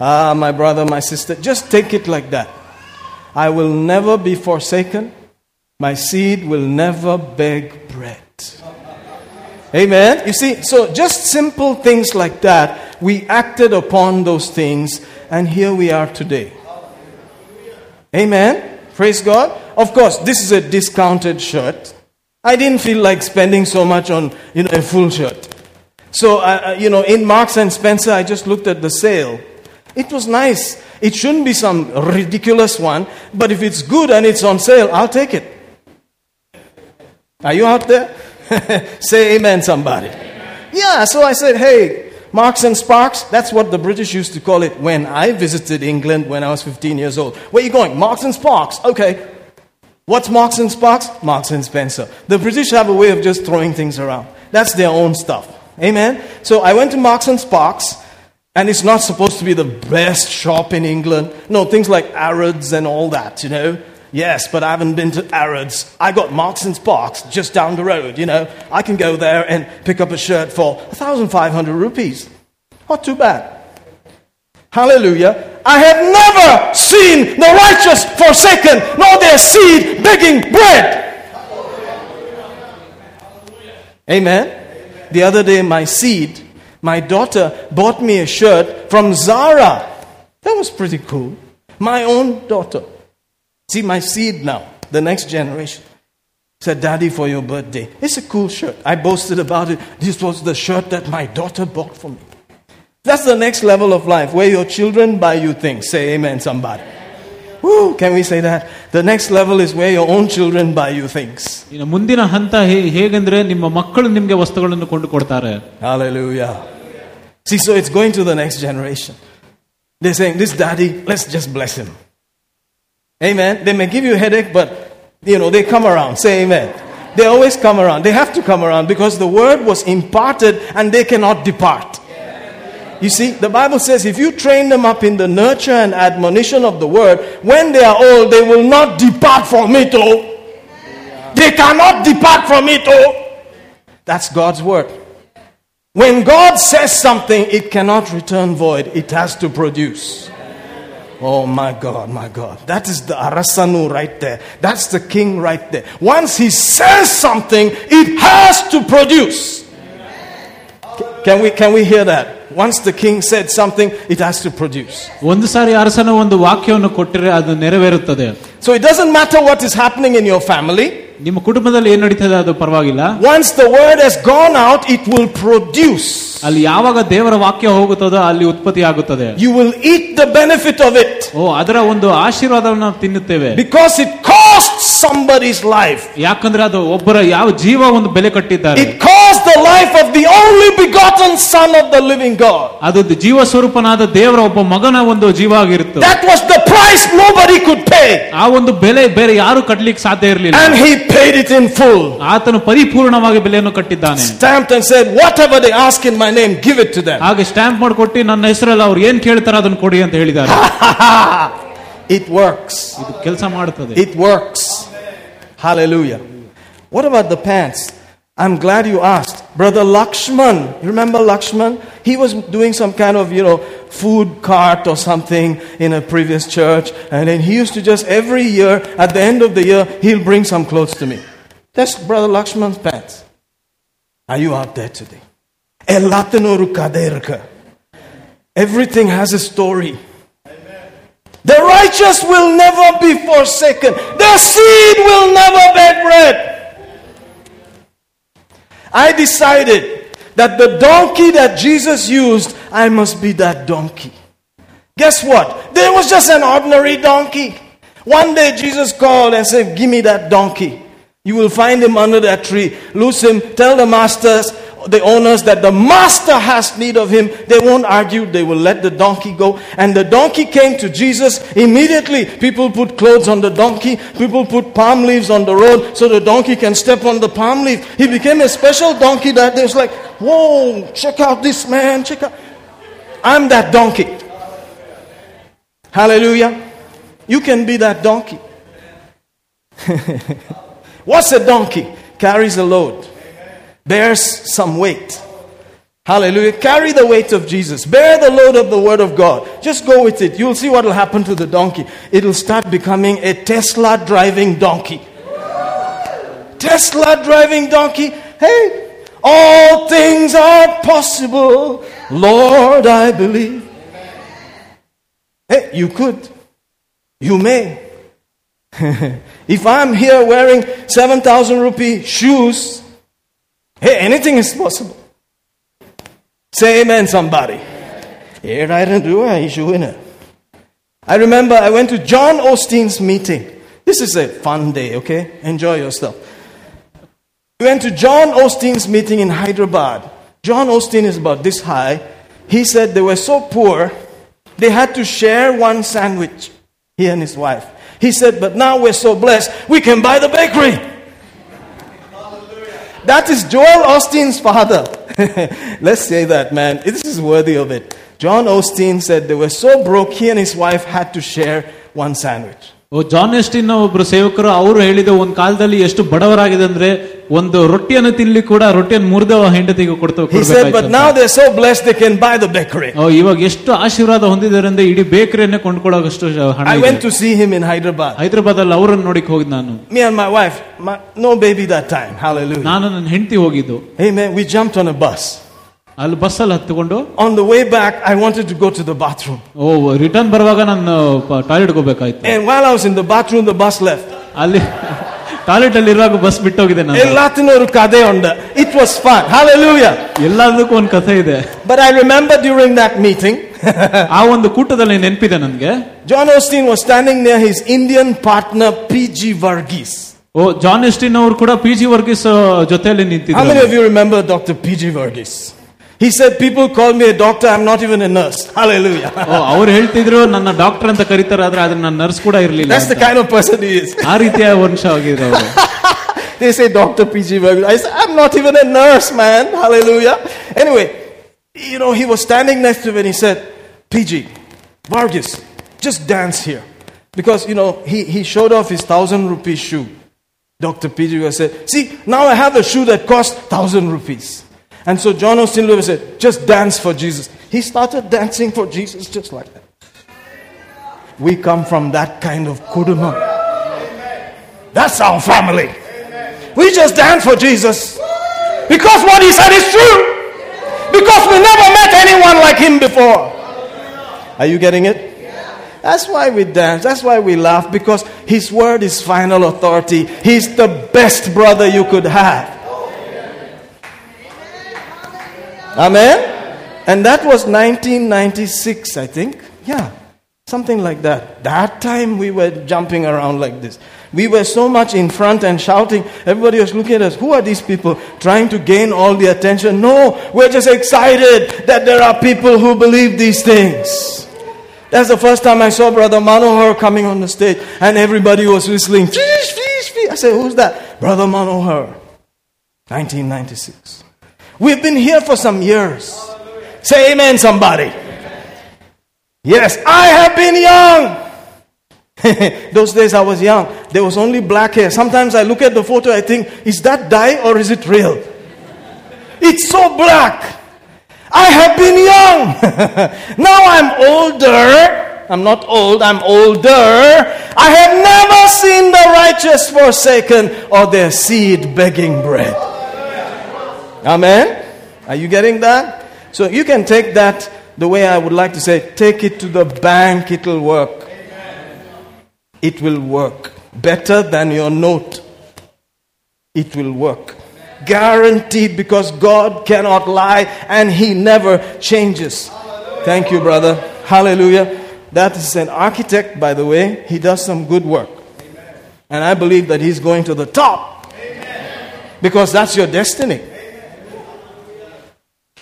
Ah, my brother, my sister, just take it like that. I will never be forsaken. My seed will never beg bread. Amen. You see, so just simple things like that, we acted upon those things, and here we are today. Amen. Praise God. Of course, this is a discounted shirt. I didn't feel like spending so much on you know a full shirt. So uh, uh, you know, in Marks and Spencer, I just looked at the sale. It was nice. It shouldn't be some ridiculous one, but if it's good and it's on sale, I'll take it. Are you out there? Say amen, somebody. Yeah, so I said, hey, Marks and Sparks, that's what the British used to call it when I visited England when I was 15 years old. Where are you going? Marks and Sparks. Okay. What's Marks and Sparks? Marks and Spencer. The British have a way of just throwing things around. That's their own stuff. Amen. So I went to Marks and Sparks, and it's not supposed to be the best shop in England. No, things like Harrods and all that, you know. Yes, but I haven't been to Harrods. I got and Sparks just down the road, you know. I can go there and pick up a shirt for 1,500 rupees. Not too bad. Hallelujah. I have never seen the righteous forsaken, nor their seed begging bread. Amen. The other day, my seed, my daughter bought me a shirt from Zara. That was pretty cool. My own daughter. See, my seed now, the next generation. Said, Daddy, for your birthday. It's a cool shirt. I boasted about it. This was the shirt that my daughter bought for me. That's the next level of life where your children buy you things. Say amen, somebody. Woo, can we say that? The next level is where your own children buy you things. ಇನ್ನು ಮುಂದಿನ ಹಂತ ಹೇ- ಹೇಗೆಂದ್ರೆ ನಿಮ್ಮ ಮಕ್ಕಳು ನಿಮ್ಗೆ ವಸ್ತುಗಳನ್ನು ಕೊಂಡು ಕೊಡ್ತಾರೆ Hallelujah. See, so it's going to the next generation. They're saying, This daddy, let's just bless him. Amen. They may give you a headache, but you know, they come around. Say amen. They always come around. They have to come around because the word was imparted and they cannot depart. You see, the Bible says if you train them up in the nurture and admonition of the word, when they are old, they will not depart from it. Oh, they cannot depart from it. Oh, that's God's word. When God says something, it cannot return void, it has to produce. Oh my God, my God. That is the Arasanu right there. That's the king right there. Once he says something, it has to produce. Can we, can we hear that? Once the king said something, it has to produce. ಒಂದು ಸಾರಿ ಅರಸನ ಒಂದು ವಾಕ್ಯವನ್ನು ಕೊಟ್ಟರೆ ಅದು ನೆರವೇರುತ್ತದೆ So it doesn't matter what is happening in your family. ನಿಮ್ಮ ಕುಟುಂಬದಲ್ಲಿ ಏನ್ ನಡೀತದೆ ಅದು ಪರವಾಗಿಲ್ಲ Once the word has gone out, it will produce. ಅಲ್ಲಿ ಯಾವಾಗ ದೇವರ ವಾಕ್ಯ ಹೋಗುತ್ತದೋ ಅಲ್ಲಿ ಉತ್ಪತ್ತಿ ಆಗುತ್ತದೆ You will eat the benefit of it ಓ ಅದರ ಒಂದು ಆಶೀರ್ವಾದವನ್ನು ನಾವು ತಿನ್ನುತ್ತೇವೆ because it costs somebody's life. ಯಾಕಂದ್ರೆ ಅದು ಒಬ್ಬರ ಯಾವ ಜೀವ ಒಂದು ಬೆಲೆ ಕಟ್ಟಿದ್ದಾರೆ It cost the life of the only begotten Son of the living God. ಅದು ಜೀವ ಸ್ವರೂಪನಾದ ದೇವರ ಒಬ್ಬ ಮಗನ ಒಂದು ಜೀವ ಆಗಿರುತ್ತೆ That was the price nobody could pay. ಆ ಒಂದು ಬೆಲೆ ಬೇರೆ ಯಾರು ಕಟ್ಲಿಕ್ಕೆ ಸಾಧ್ಯ ಇರಲಿಲ್ಲ And he paid it in full. ಆತನು ಪರಿಪೂರ್ಣವಾಗಿ ಬೆಲೆಯನ್ನು ಕಟ್ಟಿದ್ದಾನೆ Stamped and said, Whatever they ask in my name, give it to them. ಹಾಗೆ ಸ್ಟ್ಯಾಂಪ್ ಮಾಡಿಕೊಟ್ಟು ನನ್ನ ಹೆಸರಲ್ಲಿ ಅವ್ರು ಏನ್ ಕೇಳ್ತಾರ ಅದನ್ನ ಕೊಡಿ ಅಂತ ಹೇಳಿದ್ದಾರೆ it works. ಇದು ಕೆಲಸ ಮಾಡುತ್ತದೆ It works. Hallelujah. What about the pants? I'm glad you asked. Brother Lakshman, you remember Lakshman? He was doing some kind of, you know, food cart or something in a previous church. And then he used to just every year, at the end of the year, he'll bring some clothes to me. That's Brother Lakshman's pants. Are you out there today? Everything has a story. The righteous will never be forsaken. Their seed will never beg bread. I decided that the donkey that Jesus used, I must be that donkey. Guess what? There was just an ordinary donkey. One day Jesus called and said, Give me that donkey. You will find him under that tree. Loose him. Tell the masters, the owners, that the master has need of him. They won't argue. They will let the donkey go. And the donkey came to Jesus. Immediately, people put clothes on the donkey. People put palm leaves on the road so the donkey can step on the palm leaf. He became a special donkey that there's like, whoa, check out this man. Check out. I'm that donkey. Hallelujah. You can be that donkey. What's a donkey? Carries a load, bears some weight. Hallelujah. Carry the weight of Jesus. Bear the load of the Word of God. Just go with it. You'll see what will happen to the donkey. It'll start becoming a Tesla driving donkey. Tesla driving donkey. Hey, all things are possible. Lord, I believe. Hey, you could. You may. if I'm here wearing 7,000 rupee shoes, hey, anything is possible. Say amen, somebody. Here I do shoe in it. I remember I went to John Osteen's meeting. This is a fun day, okay? Enjoy yourself. We went to John Osteen's meeting in Hyderabad. John Osteen is about this high. He said they were so poor, they had to share one sandwich, he and his wife. He said, But now we're so blessed, we can buy the bakery. That is Joel Osteen's father. Let's say that, man. This is worthy of it. John Osteen said they were so broke, he and his wife had to share one sandwich. John Osteen ಒಬ್ರು ಸೇವಕರು ಅವರು ಹೇಳಿದ ಒಂದು ಕಾಲದಲ್ಲಿ ಎಷ್ಟು ಬಡವರಾಗಿದೆ ಅಂದ್ರೆ ಒಂದು ರೊಟ್ಟಿಯನ್ನು ತಿನ್ಲಿ ಕೂಡ ರೊಟ್ಟಿಯನ್ನು ಮುರಿದ ಹೆಂಡತಿಗೆ ಕೊಡ್ತೇವೆ ಇವಾಗ ಎಷ್ಟು ಆಶೀರ್ವಾದ ಹೊಂದಿದ್ದಾರೆ ಅಂದ್ರೆ ಇಡೀ ಬೇಕರಿಯನ್ನೇ ಕೊಂಡ್ಕೊಳ್ಳೋಷ್ಟು ಹಣ to see him in Hyderabad Hyderabad ಅಲ್ಲಿ ಅವರನ್ನು ನೋಡಿಕ್ ಹೋಗಿದ್ ನಾನು. Me and my wife no baby that time ನಾನು ನನ್ನ ಹೆಂಡತಿ ಹೋಗಿದ್ದು. Hey may we jumped on a bus ಅಲ್ಲಿ ಹತ್ತುಕೊಂಡು On the way back, I wanted to go to the bathroom. O return ಬರುವಾಗ ನಾನು ಟಾಯ್ಲೆಟ್ ಹೋಗ್ಬೇಕಾಯ್ತು And while I was in the bathroom, the bus left. ಅಲ್ಲಿ toilet ಅಲ್ಲಿ ಇರುವಾಗ bus ಬಿಟ್ಟೋಗಿದೆ ನಾನು Elatinoru kade onda. It was fun. Hallelujah. ಎಲ್ಲದಕ್ಕೂ ಒಂದು ಕಥೆ ಇದೆ But I remember during that meeting, ಆ ಒಂದು ಕೂಟದಲ್ಲಿ ನೆನಪಿದೆ ನನ್ಗೆ John Osteen was standing near his Indian partner P.G. Varghese. O John ಎಸ್ಟಿನ್ ಅವರು ಕೂಡ ಪಿ ಜಿ ವರ್ಗೀಸ್ ಜೊತೆಯಲ್ಲಿ How many ನಿಂತಿದ್ರು of you remember Dr. P.G. Varghese? He said, People call me a doctor, I'm not even a nurse. Hallelujah. ಓ ಅವ್ರು ಹೇಳ್ತಿದ್ರು ನನ್ನ doctor ಅಂತ ಕರೀತಾರೆ ಆದ್ರೆ ಅದ್ರ ನನ್ನ ನರ್ಸ್ ಕೂಡ ಇರ್ಲಿಲ್ಲ That's the ಅಂತ. kind of person he is. ಆ ರೀತಿಯ ವಂಶ ಆಗಿದ್ರು ಅವರು they say Dr. P.G. Varghese. I said, I'm not even a nurse, man. Hallelujah. Anyway, You know, he was standing next to me and he said, PG, Vargas, just dance here. Because, you know, he, he showed off his thousand rupee shoe. Dr. PG was said, See, now I have a shoe that costs thousand rupees. And so John Lewis said, Just dance for Jesus. He started dancing for Jesus just like that. We come from that kind of kuduma. That's our family. We just dance for Jesus. Because what he said is true. Because we never met anyone like him before. Are you getting it? That's why we dance. That's why we laugh. Because his word is final authority. He's the best brother you could have. Amen? And that was 1996, I think. Yeah, something like that. That time we were jumping around like this. We were so much in front and shouting. Everybody was looking at us. Who are these people trying to gain all the attention? No, we're just excited that there are people who believe these things. That's the first time I saw Brother Manohar coming on the stage and everybody was whistling. I said, Who's that? Brother Manohar. 1996. We've been here for some years. Say amen, somebody. Yes, I have been young. Those days I was young. There was only black hair. Sometimes I look at the photo, I think, is that dye or is it real? It's so black. I have been young. now I'm older. I'm not old, I'm older. I have never seen the righteous forsaken or their seed begging bread. Amen? Are you getting that? So you can take that the way I would like to say, take it to the bank, it'll work. It will work. Better than your note. It will work. Guaranteed because God cannot lie and He never changes. Thank you, brother. Hallelujah. That is an architect, by the way. He does some good work. And I believe that he's going to the top. Because that's your destiny.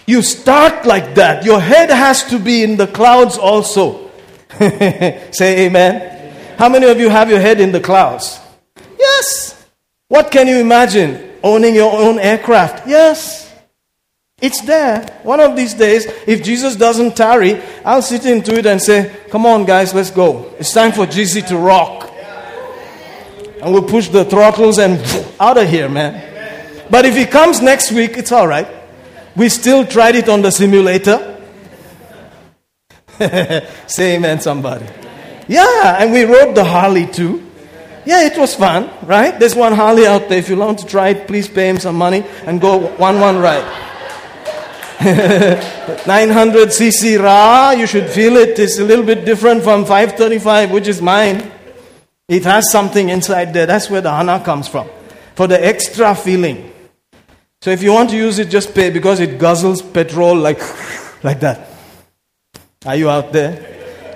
You start like that. Your head has to be in the clouds also. Say amen. How many of you have your head in the clouds? Yes. What can you imagine? Owning your own aircraft? Yes. It's there. One of these days, if Jesus doesn't tarry, I'll sit into it and say, Come on, guys, let's go. It's time for GC to rock. And we'll push the throttles and out of here, man. But if he comes next week, it's all right. We still tried it on the simulator. Say amen, somebody. Yeah, and we rode the Harley too. Yeah, it was fun, right? There's one Harley out there. If you want to try it, please pay him some money and go one one ride. 900cc Ra, you should feel it. It's a little bit different from 535, which is mine. It has something inside there. That's where the Hana comes from. For the extra feeling. So if you want to use it, just pay because it guzzles petrol like, like that. Are you out there?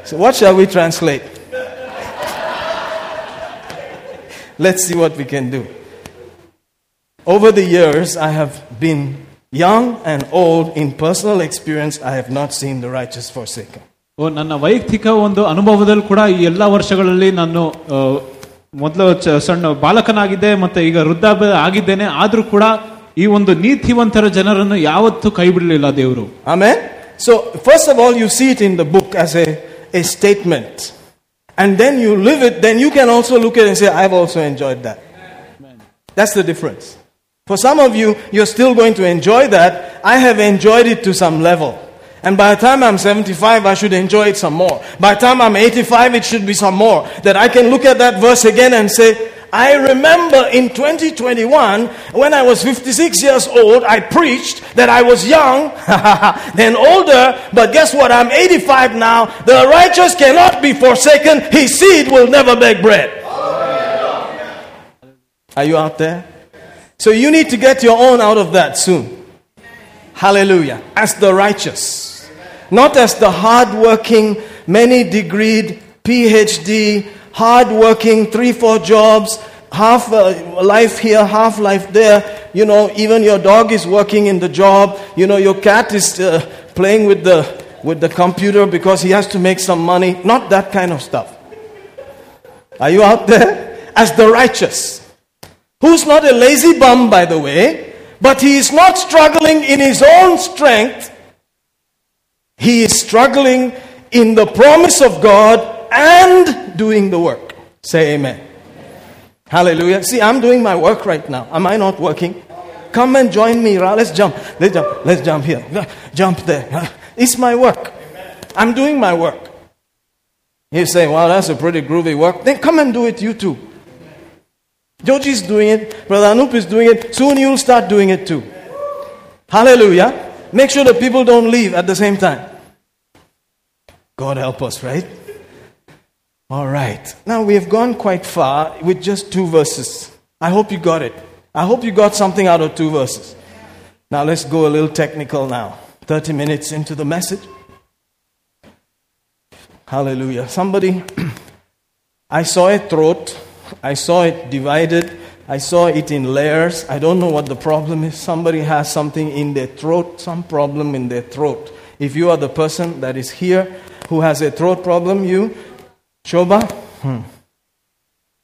So what shall we translate? Let's see what we can do. Over the years, I have been young and old in personal experience. I have not seen the righteous forsaken. ಓ ನನ್ನ ವೈಯಕ್ತಿಕ ಒಂದು ಅನುಭವದಲ್ಲಿ ಕೂಡ ಈ ಎಲ್ಲ ವರ್ಷಗಳಲ್ಲಿ ನಾನು ಆ, ಮೊದಲು ಚ- ಸಣ್ಣ ಬಾಲಕನಾಗಿದ್ದೆ ಮತ್ತೆ ಈಗ ವೃದ್ಧಾಪ್ಯ ಆಗಿದ್ದೇನೆ ಆದ್ರೂ ಕೂಡ ಈ ಒಂದು ನೀತಿವಂತರ ಜನರನ್ನು ಯಾವತ್ತೂ ಕೈ ಬಿಡಲಿಲ್ಲ ದೇವರು Amen? So, first of all, you see it in the book as a, a statement. And then you live it, then you can also look at it and say, I've also enjoyed that. That's the difference. For some of you, you're still going to enjoy that. I have enjoyed it to some level. And by the time I'm 75, I should enjoy it some more. By the time I'm 85, it should be some more. That I can look at that verse again and say, I remember in 2021, when I was 56 years old, I preached that I was young, then older, but guess what? I'm 85 now. The righteous cannot be forsaken. His seed will never beg bread. Are you out there? So you need to get your own out of that soon. Hallelujah. As the righteous. Not as the hard-working, many degreed, PhD, hard-working, three, four jobs, half uh, life here, half life there. You know, even your dog is working in the job. You know, your cat is uh, playing with the, with the computer because he has to make some money. Not that kind of stuff. Are you out there? As the righteous. Who's not a lazy bum, by the way, but he is not struggling in his own strength. He is struggling in the promise of God and doing the work. Say amen. Hallelujah. See, I'm doing my work right now. Am I not working? Come and join me. Let's jump. Let's jump. Let's jump here. Jump there. It's my work. I'm doing my work. You say, wow, that's a pretty groovy work. Then come and do it, you too. Joji's doing it. Brother Anup is doing it. Soon you'll start doing it too. Hallelujah. Make sure the people don't leave at the same time. God help us, right? All right. Now we have gone quite far with just two verses. I hope you got it. I hope you got something out of two verses. Now let's go a little technical now. 30 minutes into the message. Hallelujah. Somebody, I saw a throat. I saw it divided. I saw it in layers. I don't know what the problem is. Somebody has something in their throat, some problem in their throat. If you are the person that is here who has a throat problem, you, Shoba, hmm.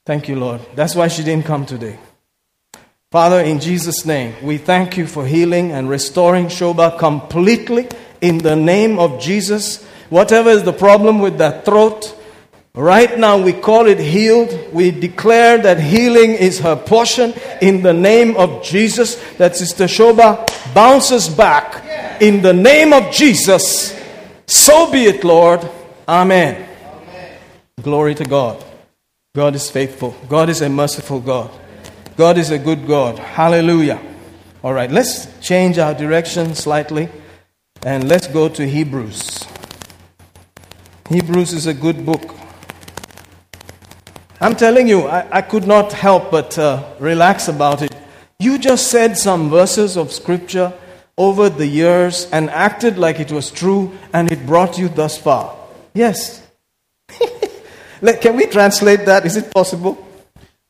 thank you, Lord. That's why she didn't come today. Father, in Jesus' name, we thank you for healing and restoring Shoba completely in the name of Jesus. Whatever is the problem with that throat, right now we call it healed. We declare that healing is her portion in the name of Jesus. That Sister Shoba bounces back in the name of Jesus. So be it, Lord. Amen. Glory to God. God is faithful. God is a merciful God. God is a good God. Hallelujah. All right, let's change our direction slightly and let's go to Hebrews. Hebrews is a good book. I'm telling you, I, I could not help but uh, relax about it. You just said some verses of scripture over the years and acted like it was true and it brought you thus far. Yes. Let- Can we translate that? Is it possible?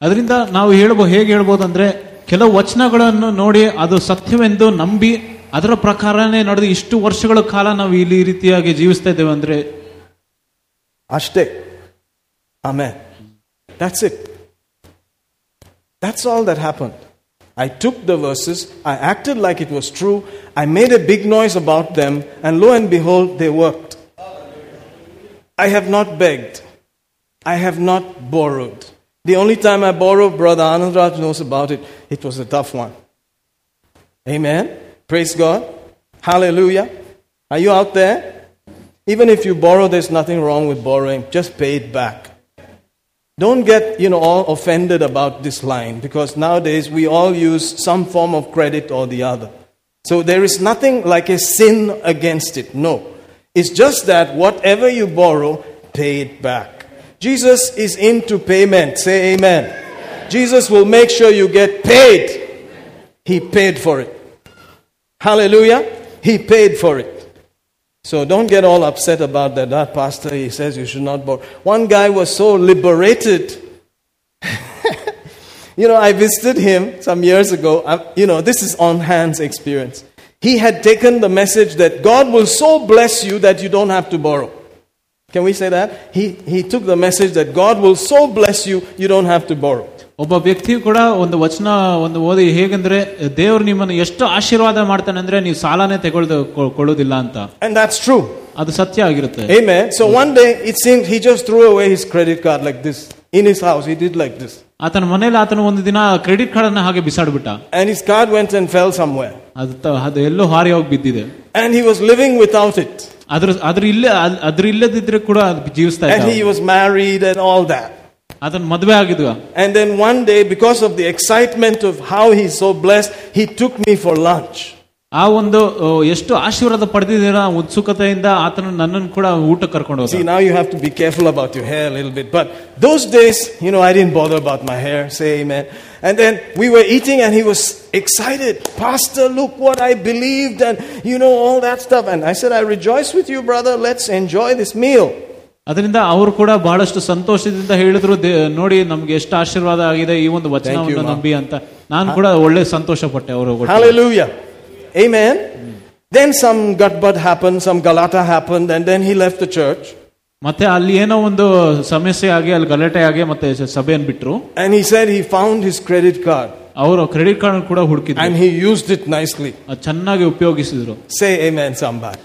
ಅದರಿಂದ ನಾವು ಹೇಳ್ಬೋದು ಹೇಗೆ ಹೇಳ್ಬೋದು ಅಂದ್ರೆ ಕೆಲವು ವಚನಗಳನ್ನು ನೋಡಿ ಅದು ಸತ್ಯವೆಂದು ನಂಬಿ ಅದರ ಪ್ರಕಾರನೇ ನಡೆದು ಇಷ್ಟು ವರ್ಷಗಳ ಕಾಲ ನಾವು ಇಲ್ಲಿ ಈ ರೀತಿಯಾಗಿ ಜೀವಿಸ್ತಾ ಇದ್ದೇವೆ ಅಂದ್ರೆ Ashte. Amen. That's it. That's all that happened. I took the verses, I acted like it was true, I made a big noise about them, and lo and behold, they worked. I have not begged, I have not borrowed. The only time I borrowed, Brother Anandraj knows about it, it was a tough one. Amen. Praise God. Hallelujah. Are you out there? Even if you borrow, there's nothing wrong with borrowing. Just pay it back. Don't get, you know, all offended about this line because nowadays we all use some form of credit or the other. So there is nothing like a sin against it. No. It's just that whatever you borrow, pay it back. Jesus is into payment. Say amen. Jesus will make sure you get paid. He paid for it. Hallelujah. He paid for it. So don't get all upset about that. That pastor, he says you should not borrow. One guy was so liberated. you know, I visited him some years ago. I, you know, this is on hands experience. He had taken the message that God will so bless you that you don't have to borrow. Can we say that? He, he took the message that God will so bless you, you don't have to borrow. ಒಬ್ಬ ವ್ಯಕ್ತಿಯು ಕೂಡ ಒಂದು ವಚನ ಒಂದು ಓದಿ ಹೇಗೆಂದ್ರೆ ದೇವರು ನಿಮ್ಮನ್ನು ಎಷ್ಟು ಆಶೀರ್ವಾದ ಮಾಡ್ತಾನೆ ಅಂದ್ರೆ ನೀವು ಸಾಲನೇ ತಗೊಳ್ದು ಕೊಳ್ಳೋದಿಲ್ಲ ಅಂತ And that's true. ಅದು ಸತ್ಯ ಆಗಿರುತ್ತೆ Amen. So one day it seemed he just threw away his credit card like this. In his house, he did like this. ಆತನ ಮನೇಲಿ ಆತನ ಒಂದು ದಿನ ಕ್ರೆಡಿಟ್ ಕಾರ್ಡ್ ಅನ್ನ ಹಾಗೆ ಬಿಸಾಡ್ಬಿಟ್ಟ And his card went and fell somewhere. ಅದು ತ- ಅದು ಎಲ್ಲೋ ಹಾರಿ ಹೋಗಿ ಬಿದ್ದಿದೆ And he was living without it. ಅದ್ರ ಅದ್ರ ಇಲ್ಲೇ ಅದ್- ಅದ್ರ ಇಲ್ಲದಿದ್ರೆ ಕೂಡ ಅದು ಜೀವಿಸ್ತಾ And ಇದ್ದ he was married and all that. ಅದನ್ನ ಮದ್ವೆ ಆಗಿದ್ವ And then one day, because of the excitement of how he's so blessed, he took me for lunch. ಆ ಒಂದು ಆ, ಎಷ್ಟು ಆಶೀರ್ವಾದ ಪಡೆದಿದ್ದೀರ ಆ ಉತ್ಸುಕತೆಯಿಂದ ಆತನ ನನ್ನನ್ನು ಕೂಡ ಊಟ ಕರ್ಕೊಂಡು ಹೋದ See, now you have to be careful about your hair a little bit. But those days, you know, I didn't bother about my hair. Say amen. And then we were eating and he was excited. Pastor, look what I believed and, you know, all that stuff. And I said, I rejoice with you, brother. Let's enjoy this meal. ಅದರಿಂದ ಅವರು ಕೂಡ ಬಹಳಷ್ಟು ಸಂತೋಷದಿಂದ ಹೇಳಿದ್ರು they- ನೋಡಿ ನಮ್ಗೆ ಎಷ್ಟು ಆಶೀರ್ವಾದ ಆಗಿದೆ ಈ ಒಂದು ವಚನವನ್ನು ma'am. ನಂಬಿ ಅಂತ ನಾನು ಕೂಡ ಒಳ್ಳೆ ಸಂತೋಷ ಪಟ್ಟೆ ಅವರು Hallelujah. Amen. Then some gutbud happened, some galata happened, and then he left the church. ಮತ್ತೆ ಅಲ್ಲಿ ಏನೋ ಒಂದು ಸಮಸ್ಯೆ ಆಗಿ ಅಲ್ಲಿ ಗಲಾಟೆ ಆಗಿ ಮತ್ತೆ ಸಭೆಯನ್ನು ಬಿಟ್ರು And he said he found his credit card ಅವರು ಕ್ರೆಡಿಟ್ ಕಾರ್ಡ್ ಕೂಡ ಹುಡುಕಿದ್ರು and he used it nicely. ಅದ್ ಚೆನ್ನಾಗಿ ಉಪಯೋಗಿಸಿದ್ರು Say amen, somebody.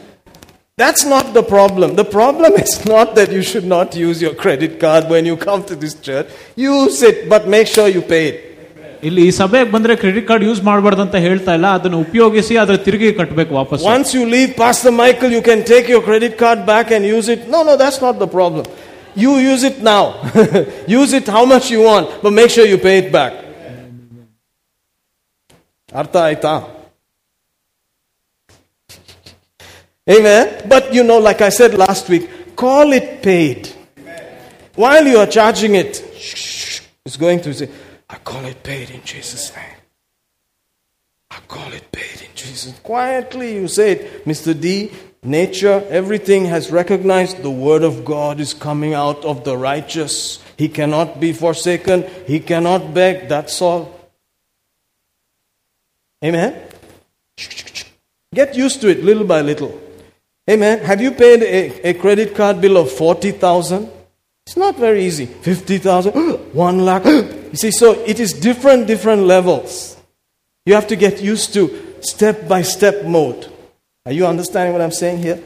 That's not the problem. The problem is not that you should not use your credit card when you come to this church. Use it, but make sure you pay it. ಇಲ್ಲಿ ಈ ಸಭೆಗೆ ಬಂದ್ರೆ credit card use ಮಾಡಬಾರ್ದು ಅಂತ ಹೇಳ್ತಾ ಇಲ್ಲ ಅದನ್ನು ಉಪಯೋಗಿಸಿ ಅದ್ರ ತಿರುಗಿ ಕಟ್ಟಬೇಕು ವಾಪಸ್ Once you leave Pastor Michael, you can take your credit card back and use it. No, no, that's not the problem. You use it now. use it how much you want, but make sure you pay it back. Artha aita. Amen. But you know, like I said last week, call it paid. While you are charging it, it's going to say, I call it paid in Jesus' name. I call it paid in Jesus. Quietly you say it, Mr. D. Nature, everything has recognized the word of God is coming out of the righteous. He cannot be forsaken. He cannot beg. That's all. Amen. Get used to it little by little. Amen. Have you paid a, a credit card bill of 40,000? It's not very easy. 50,000, 1 lakh. You see, so it is different, different levels. You have to get used to step by step mode. Are you understanding what I'm saying here?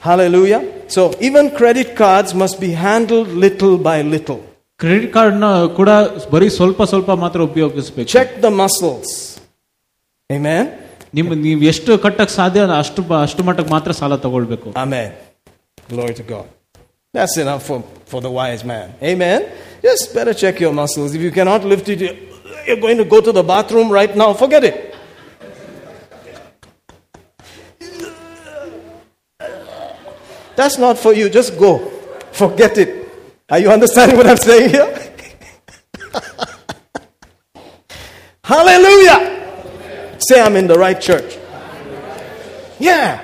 Hallelujah. So even credit cards must be handled little by little. Credit card ನ ಕೂಡ ಬರೀ ಸ್ವಲ್ಪ ಸ್ವಲ್ಪ ಮಾತ್ರ ಉಪಯೋಗಿಸಬೇಕು Check the muscles. Amen. ನಿಮ್ ನೀವು ಎಷ್ಟು ಕಟ್ಟಕ್ ಸಾಧ್ಯ ಅಷ್ಟು ಬ- ಅಷ್ಟು ಮಟ್ಟಕ್ಕೆ ಮಾತ್ರ ಸಾಲ ತಗೊಳ್ಬೇಕು Amen. Glory to God. That's enough for, for the wise man. Amen. just better check your muscles. If you cannot lift it, you're going to go to the bathroom right now, forget it. That's not for you. Just go. Forget it. Are you understanding what I'm saying here? Hallelujah. Say, I'm in the right church. Yeah.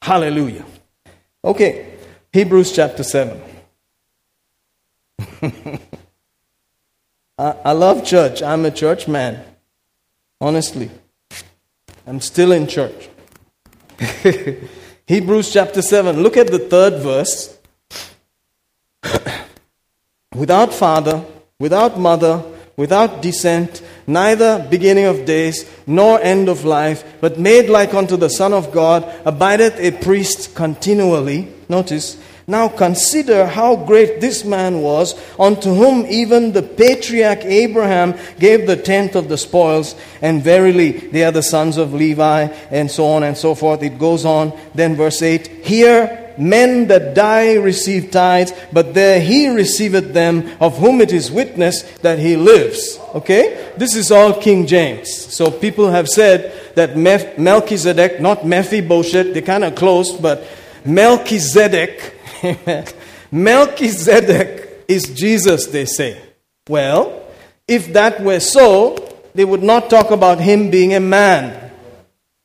Hallelujah. Okay. Hebrews chapter 7. I, I love church. I'm a church man. Honestly. I'm still in church. Hebrews chapter 7. Look at the third verse. without father, without mother, without descent, neither beginning of days, nor end of life, but made like unto the Son of God, abideth a priest continually. Notice, now consider how great this man was, unto whom even the patriarch Abraham gave the tenth of the spoils, and verily they are the sons of Levi, and so on and so forth. It goes on. Then verse 8 Here men that die receive tithes, but there he receiveth them, of whom it is witness that he lives. Okay? This is all King James. So people have said that Melchizedek, not Mephibosheth, they're kind of close, but Melchizedek, Melchizedek is Jesus, they say. Well, if that were so, they would not talk about him being a man.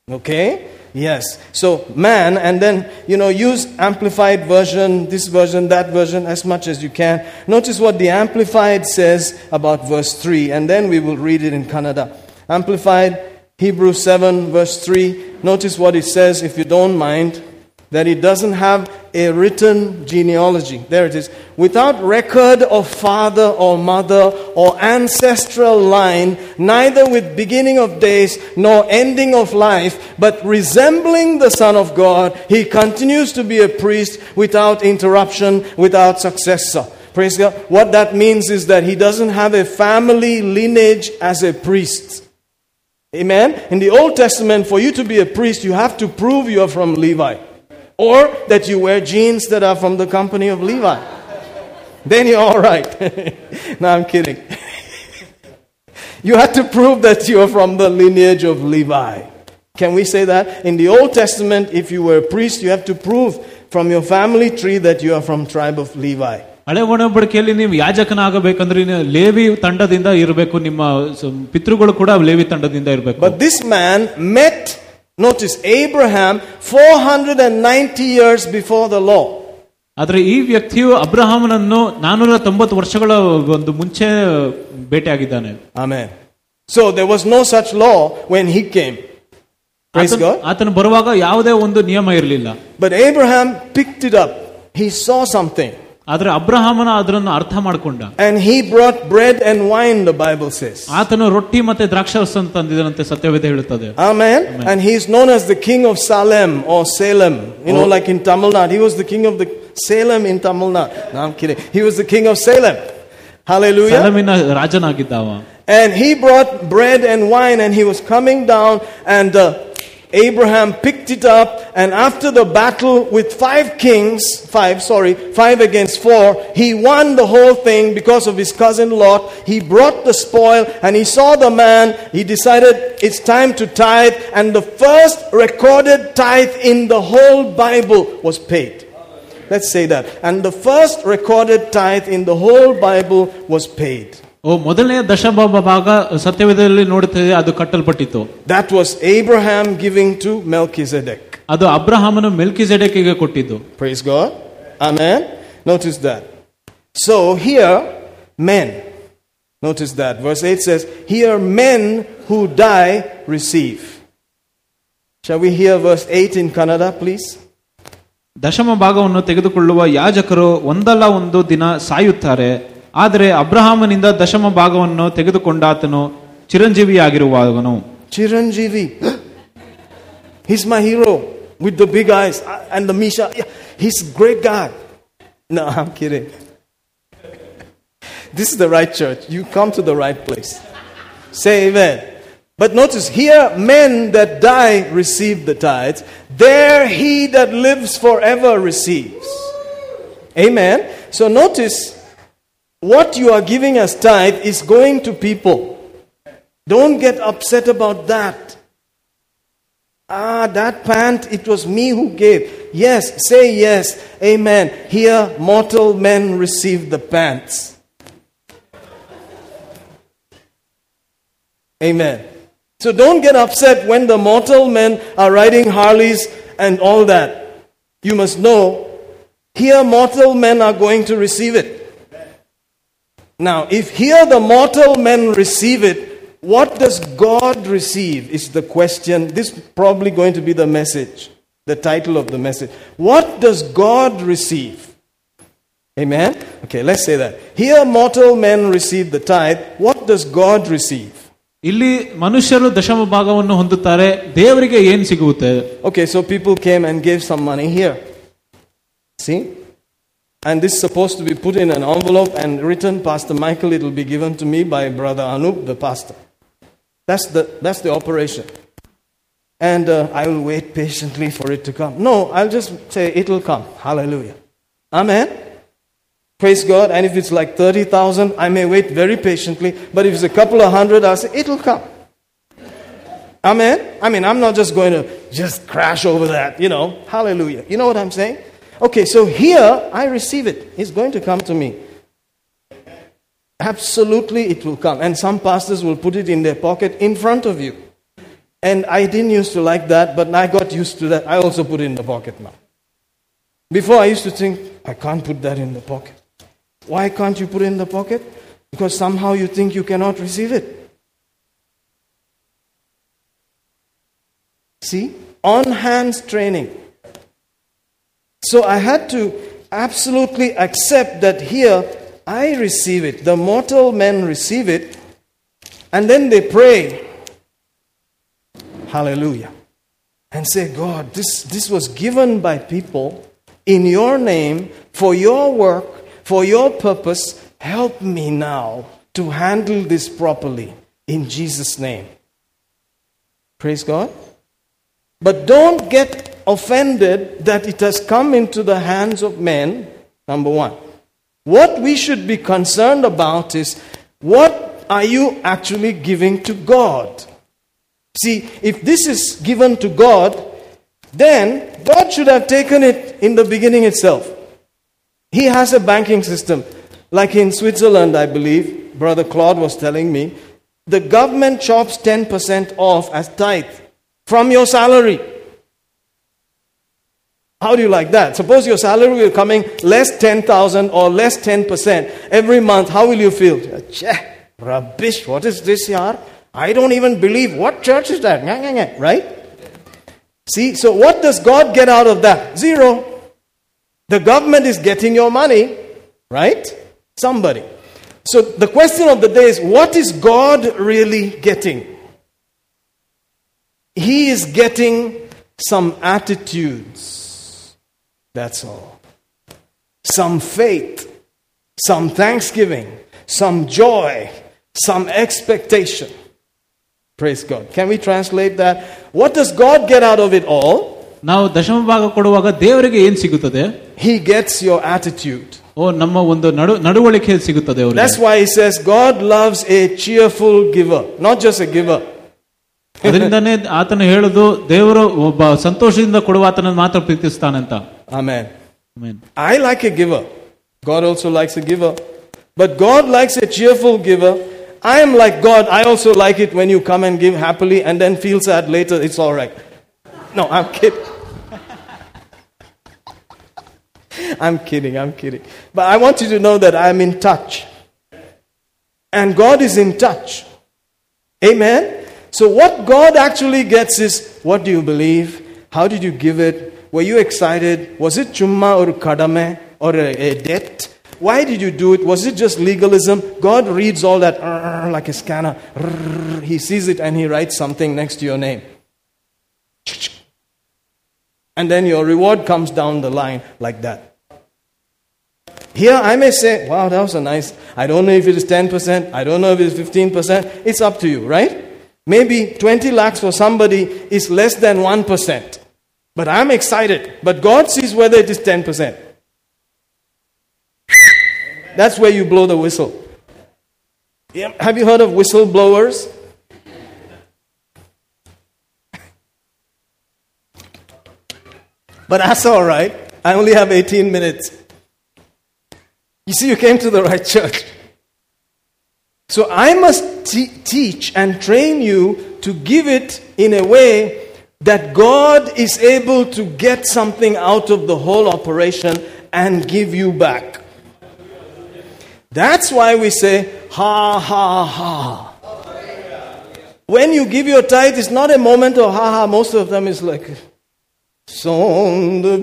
Okay? Yes. So, man, and then, you know, use amplified version, this version, that version, as much as you can. Notice what the amplified says about verse 3, and then we will read it in Kannada. Amplified, Hebrews 7, verse 3. Notice what it says, if you don't mind, that it doesn't have a written genealogy. There it is. Without record of father or mother or ancestral line, neither with beginning of days nor ending of life, but resembling the Son of God, he continues to be a priest without interruption, without successor. Praise God. What that means is that he doesn't have a family lineage as a priest. Amen. In the Old Testament, for you to be a priest, you have to prove you are from Levi or that you wear jeans that are from the company of Levi. Then you're all right. no, I'm kidding. you have to prove that you are from the lineage of Levi. Can we say that? In the Old Testament, if you were a priest, you have to prove from your family tree that you are from tribe of Levi. ಹಳೆ ಒಡಂಬಡಿಕೆಯಲ್ಲಿ ನೀವು ಯಾಜಕನಾಗಬೇಕಂದ್ರೆ ನೀವು Levi ತಂಡದಿಂದ ಇರಬೇಕು ನಿಮ್ಮ ಸ- ಪಿತೃಗಳು ಕೂಡ ಲೇವಿ ತಂಡದಿಂದ ಇರಬೇಕು But this man met, notice, Abraham 490 years before the law. ಆದ್ರೆ ಈ ವ್ಯಕ್ತಿಯು ಅಬ್ರಹಾಮನನ್ನು ನಾನೂರ ತೊಂಬತ್ತು ವರ್ಷಗಳ ಒಂದು ಮುಂಚೆ ಭೇಟಿಯಾಗಿದ್ದಾನೆ Amen. So there was no such law when he came. Praise ಆತನು- God. ಆತನು ಬರುವಾಗ ಯಾವುದೇ ಒಂದು ನಿಯಮ ಇರಲಿಲ್ಲ But Abraham picked it up. He saw something. ಆದ್ರೆ ಅಬ್ರಹಾಮನ ಅದನ್ನು ಅರ್ಥ ಮಾಡ್ಕೊಂಡ And he brought bread and wine, the Bible says. ಆತನು ರೊಟ್ಟಿ ಮತ್ತೆ ದ್ರಾಕ್ಷಾರಸ ತಂದಿದನಂತೆ ಸತ್ಯವೇದ ಹೇಳುತ್ತದೆ Amen. And he's known as the king of Salem or Salem. You know, like in Tamil Nadu. He was the king of the Salem in Tamil Nadu. No, I'm kidding. He was the king of Salem. Hallelujah. ಸಲಮಿನ ರಾಜನಾಗಿದ್ದಾವ And he brought bread and wine and he was coming down and uh, Abraham picked it up and after the battle with five kings, five, sorry, five against four, he won the whole thing because of his cousin Lot. He brought the spoil and he saw the man. He decided it's time to tithe and the first recorded tithe in the whole Bible was paid. Let's say that. And the first recorded tithe in the whole Bible was paid. ಓ ಮೊದಲನೆಯ ದಶಭಾಗ ಭಾಗ ಸತ್ಯವೇದದಲ್ಲಿ ನೋಡುತ್ತದೆ ಅದು ಕಟ್ಟಲ್ಪಟ್ಟಿತ್ತು That was Abraham giving to Melchizedek. ಅದು ಅಬ್ರಹಾಮನು ಮೆಲ್ಕಿಜೆಡೆಕಿಗೆ ಕೊಟ್ಟಿದ್ದು Praise God. Amen. Notice that. So here, men. Notice that. Verse 8 says, Here men who die receive. Shall we hear verse 8 in Kannada, please? ದಶಮ ಭಾಗವನ್ನು ತೆಗೆದುಕೊಳ್ಳುವ ಯಾಜಕರು ಒಂದಲ್ಲ ಒಂದು ದಿನ ಸಾಯುತ್ತಾರೆ ಆದರೆ ಅಬ್ರಹಾಮನಿಂದ ದಶಮ ಭಾಗವನ್ನು ತೆಗೆದುಕೊಂಡಾತನು ಚಿರಂಜೀವಿಯಾಗಿರುವವನು Chiranjeevi. He's my hero with the big eyes uh, and the Misha. Yeah, He's a great guy. No, I'm kidding. This is the right church. You come to the right place. Say amen. But notice here, men that die receive the tithes. There he that lives forever receives. Amen. So notice what you are giving as tithe is going to people. Don't get upset about that. Ah, that pant, it was me who gave. Yes, say yes. Amen. Here, mortal men receive the pants. Amen. So don't get upset when the mortal men are riding Harleys and all that. You must know, here mortal men are going to receive it. Now, if here the mortal men receive it, what does God receive? Is the question. This is probably going to be the message, the title of the message. What does God receive? Amen? Okay, let's say that. Here mortal men receive the tithe. What does God receive? ಇಲ್ಲಿ ಮನುಷ್ಯರು ದಶಮ ಭಾಗವನ್ನು ಹೊಂದುತ್ತಾರೆ ದೇವರಿಗೆ ಏನ್ ಸಿಗುತ್ತೆ Okay, so people came and gave some money here. See? and this is supposed to be put in an envelope and written, Pastor Michael, it will be given to me by Brother Anup, the pastor. That's the, that's the operation. And uh, I will wait patiently for it to come. No, I'll just say it will come. Hallelujah. Amen. Praise God. And if it's like 30,000, I may wait very patiently. But if it's a couple of hundred, I'll say it will come. Amen. I mean, I'm not just going to just crash over that, you know. Hallelujah. You know what I'm saying? Okay, so here I receive it. It's going to come to me. Absolutely, it will come. And some pastors will put it in their pocket in front of you. And I didn't used to like that, but I got used to that. I also put it in the pocket now. Before I used to think, I can't put that in the pocket. Why can't you put it in the pocket? Because somehow you think you cannot receive it. See? On hands training. So I had to absolutely accept that here I receive it. The mortal men receive it. And then they pray. Hallelujah. And say, God, this, this was given by people in your name for your work, for your purpose. Help me now to handle this properly in Jesus' name. Praise God. But don't get offended that it has come into the hands of men, number one. What we should be concerned about is what are you actually giving to God? See, if this is given to God, then God should have taken it in the beginning itself. He has a banking system. Like in Switzerland, I believe, Brother Claude was telling me, the government chops 10% off as tithe from your salary. How do you like that? Suppose your salary will coming less 10,000 or less 10% every month. How will you feel? Cheh, rubbish. What is this here? I don't even believe. What church is that? Right? See, so what does God get out of that? Zero. The government is getting your money, Right? Somebody. So the question of the day is what is God really getting? He is getting some attitudes. That's all. Some faith, some thanksgiving, some joy, some expectation. Praise God. Can we translate that? What does God get out of it all? ನಾವು ದಶಮ ಭಾಗ ಕೊಡುವಾಗ ದೇವರಿಗೆ ಏನ್ ಸಿಗುತ್ತದೆ He gets your attitude. ಓ ನಮ್ಮ ಒಂದು ನಡು ನಡವಳಿಕೆ ಸಿಗುತ್ತದೆ ಅವರಿಗೆ That's why he says God loves a cheerful giver, not just a giver. ಅದರಿಂದನೇ ಆತನು ಹೇಳುದು ದೇವರು ಒಬ್ಬ ಸಂತೋಷದಿಂದ ಕೊಡುವ ಆತನ ಮಾತ್ರ ಪ್ರೀತಿಸ್ತಾನಂತ Amen. Amen. I like a giver. God also likes a giver. But God likes a cheerful giver. I am like God. I also like it when you come and give happily and then feel sad later. It's all right. No, I'm kidding. I'm kidding. I'm kidding. But I want you to know that I'm in touch. And God is in touch. Amen? So, what God actually gets is what do you believe? How did you give it? Were you excited? Was it chumma or kadame or a, a debt? Why did you do it? Was it just legalism? God reads all that like a scanner. He sees it and He writes something next to your name. And then your reward comes down the line like that. Here I may say, wow, that was a nice. I don't know if it is 10%, I don't know if it is 15%. It's up to you, right? Maybe 20 lakhs for somebody is less than 1%. But I'm excited. But God sees whether it is 10%. That's where you blow the whistle. Have you heard of whistleblowers? But that's all right. I only have 18 minutes. You see, you came to the right church. So I must te- teach and train you to give it in a way that God is able to get something out of the whole operation and give you back. That's why we say, ha, ha, ha. When you give your tithe, it's not a moment of ha ha. Most of them is like, Son de.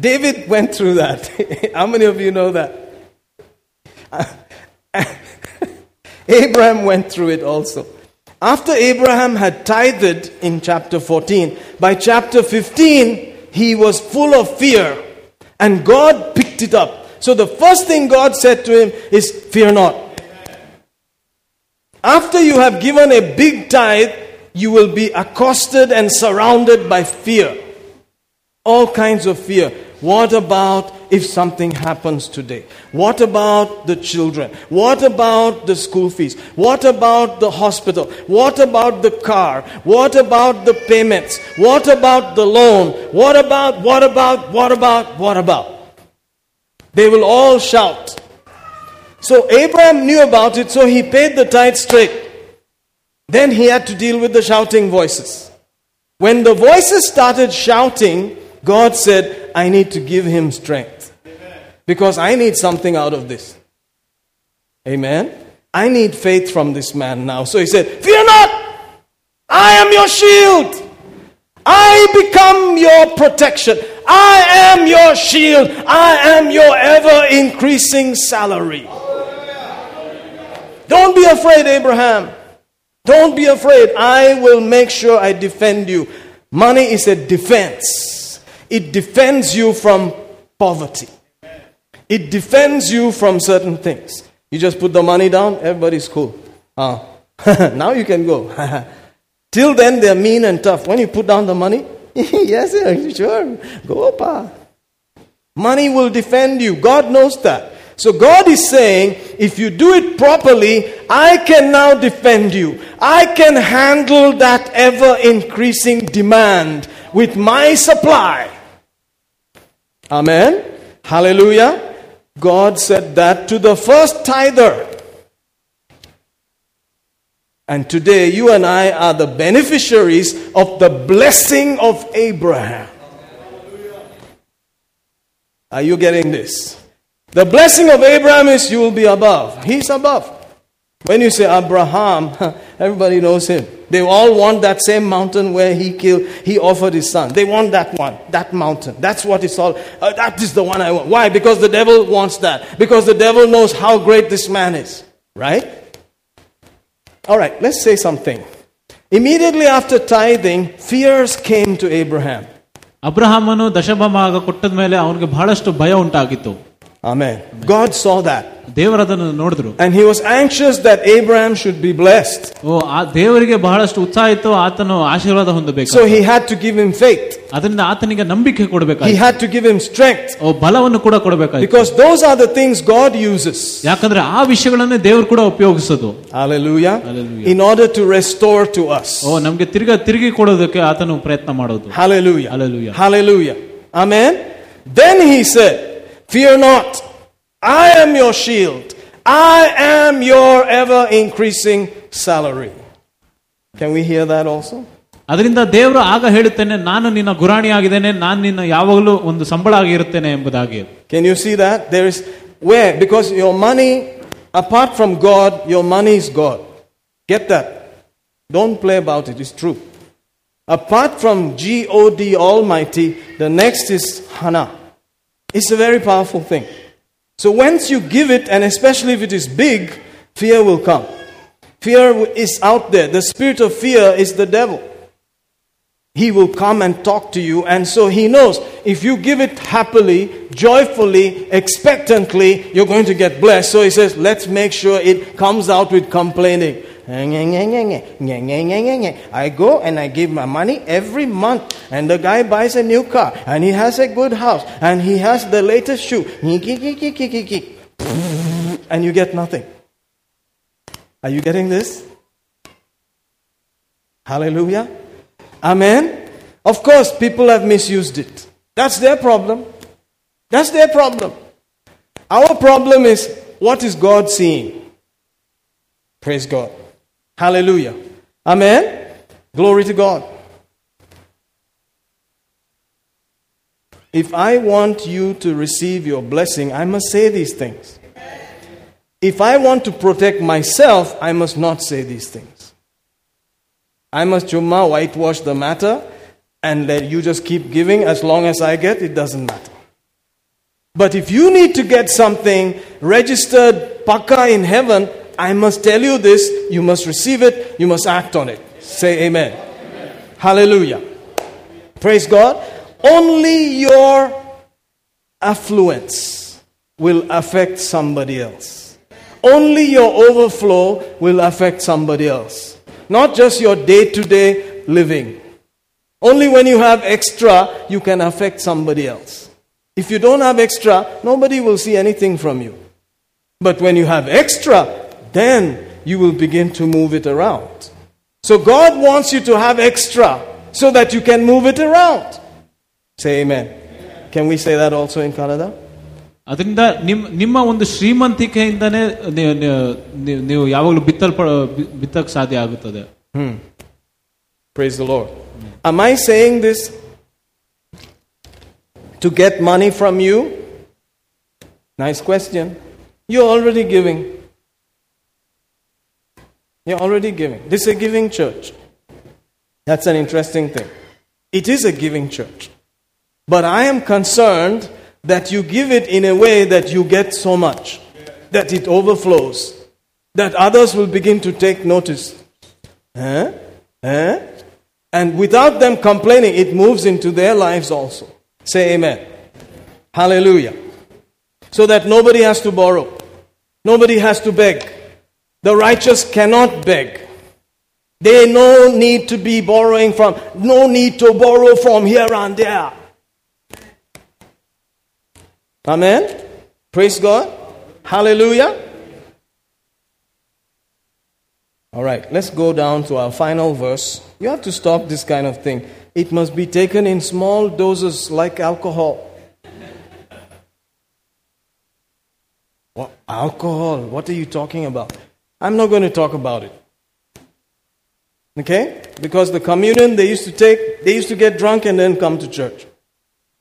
David went through that. How many of you know that? Abraham went through it also. After Abraham had tithed in chapter 14, by chapter 15, he was full of fear. And God picked it up. So the first thing God said to him is, Fear not. After you have given a big tithe, you will be accosted and surrounded by fear. All kinds of fear. What about if something happens today? What about the children? What about the school fees? What about the hospital? What about the car? What about the payments? What about the loan? What about, what about, what about, what about? They will all shout. So Abraham knew about it, so he paid the tithe straight. Then he had to deal with the shouting voices. When the voices started shouting, God said, I need to give him strength. Because I need something out of this. Amen. I need faith from this man now. So he said, Fear not! I am your shield. I become your protection. I am your shield. I am your ever increasing salary. Don't be afraid, Abraham. Don't be afraid. I will make sure I defend you. Money is a defense, it defends you from poverty, it defends you from certain things. You just put the money down, everybody's cool. Ah, now you can go. Till then, they're mean and tough. When you put down the money, yes, sure, go, pa. Money will defend you. God knows that. So God is saying, if you do it properly, I can now defend you. I can handle that ever increasing demand with my supply. Amen. Hallelujah. God said that to the first tither. And today, you and I are the beneficiaries of the blessing of Abraham. Are you getting this? The blessing of Abraham is you will be above. He's above. When you say Abraham, everybody knows him. They all want that same mountain where he killed, he offered his son. They want that one, that mountain. That's what it's all. Uh, that is the one I want. Why? Because the devil wants that. Because the devil knows how great this man is. Right? All right, let's say something. Immediately after tithing, fears came to Abraham. ಅಬ್ರಹಾಮನು ದಶಭಾಗ ಕೊಟ್ಟದ ಮೇಲೆ ಅವನಿಗೆ ಬಹಳಷ್ಟು ಭಯ ಉಂಟಾಗಿತ್ತು Amen. God saw that. ದೇವರದನ್ನು ನೋಡಿದ್ರು And he was anxious that Abraham should be blessed. ಓ ಆ ದೇವರಿಗೆ ಬಹಳಷ್ಟು ಉತ್ಸಾಹ ಇತ್ತು ಆತನು ಆಶೀರ್ವಾದ ಹೊಂದಬೇಕು So he had to give him faith. ಅದರಿಂದ ಆತನಿಗೆ ನಂಬಿಕೆ He ಕೊಡಬೇಕಾಯ್ತು had to give him strength. ಓ ಬಲವನ್ನು ಕೂಡ ಕೊಡಬೇಕಾಯ್ತು Because those are the things God uses. ಯಾಕಂದ್ರೆ ಆ ವಿಷಯಗಳನ್ನೇ ದೇವರು ಕೂಡ ಉಪಯೋಗಿಸೋದು Hallelujah. Hallelujah. In order to restore to us. ಓ ನಮ್ಗೆ ತಿರ್ಗಾ ತಿರುಗಿ ಕೊಡೋದಕ್ಕೆ ಆತನು ಪ್ರಯತ್ನ ಮಾಡೋದು Hallelujah. Hallelujah. Hallelujah. Amen. Then he said, Fear not. I am your shield. I am your ever increasing salary. Can we hear that also? ಅದರಿಂದ ದೇವರು ಆಗ ಹೇಳುತ್ತೇನೆ ನಾನು ನಿನ್ನ ಗುರಾಣಿ ಆಗಿದ್ದೇನೆ ನಾನು ನಿನ್ನ ಯಾವಾಗಲೂ ಒಂದು ಸಂಬಳ ಆಗಿರುತ್ತೇನೆ ಎಂಬುದಾಗಿ Can you see that? There is where? Because your money, apart from God, your money is God. Get that. Don't play about it. It's true. Apart from G O D Almighty, the next is Hana. It's a very powerful thing. So once you give it, and especially if it is big, fear will come. Fear is out there. The spirit of fear is the devil. He will come and talk to you, and so he knows if you give it happily, joyfully, expectantly, you're going to get blessed. So he says, let's make sure it comes out with complaining. I go and I give my money every month, and the guy buys a new car, and he has a good house, and he has the latest shoe. And you get nothing. Are you getting this? Hallelujah. Amen. Of course, people have misused it. That's their problem. That's their problem. Our problem is what is God seeing? Praise God. Hallelujah. Amen. Glory to God. If I want you to receive your blessing, I must say these things. If I want to protect myself, I must not say these things. I must chumma whitewash the matter and let you just keep giving as long as I get, it doesn't matter. But if you need to get something registered paka in heaven, I must tell you this, you must receive it, you must act on it. Say amen. Hallelujah. Praise God. Only your affluence will affect somebody else. Only your overflow will affect somebody else. Not just your day to day living. Only when you have extra, you can affect somebody else. If you don't have extra, nobody will see anything from you. But when you have extra, then you will begin to move it around. So God wants you to have extra so that you can move it around. Say amen. Can we say that also in Kannada? ಅದರಿಂದ ನಿಮ್ ನಿಮ್ಮ ಒಂದು ಶ್ರೀಮಂತಿಕೆಯಿಂದನೇ ನೀವು ಯಾವಾಗಲೂ ಬಿತ್ತಲ್ಪ ಬಿತ್ತಕ್ಕೆ ಸಾಧ್ಯ ಆಗುತ್ತದೆ Praise the Lord. Am I saying this to get money from you? Nice question. You're already giving. You're already giving. This is a giving church. That's an interesting thing. It is a giving church. But I am concerned that you give it in a way that you get so much, that it overflows, that others will begin to take notice. And without them complaining, it moves into their lives also. Say amen. Hallelujah. So that nobody has to borrow, nobody has to beg. The righteous cannot beg. They no need to be borrowing from, no need to borrow from here and there. Amen. Praise God. Hallelujah. All right, let's go down to our final verse. You have to stop this kind of thing. It must be taken in small doses like alcohol. What? Alcohol? What are you talking about? I'm not going to talk about it. Okay? Because the communion they used to take, they used to get drunk and then come to church.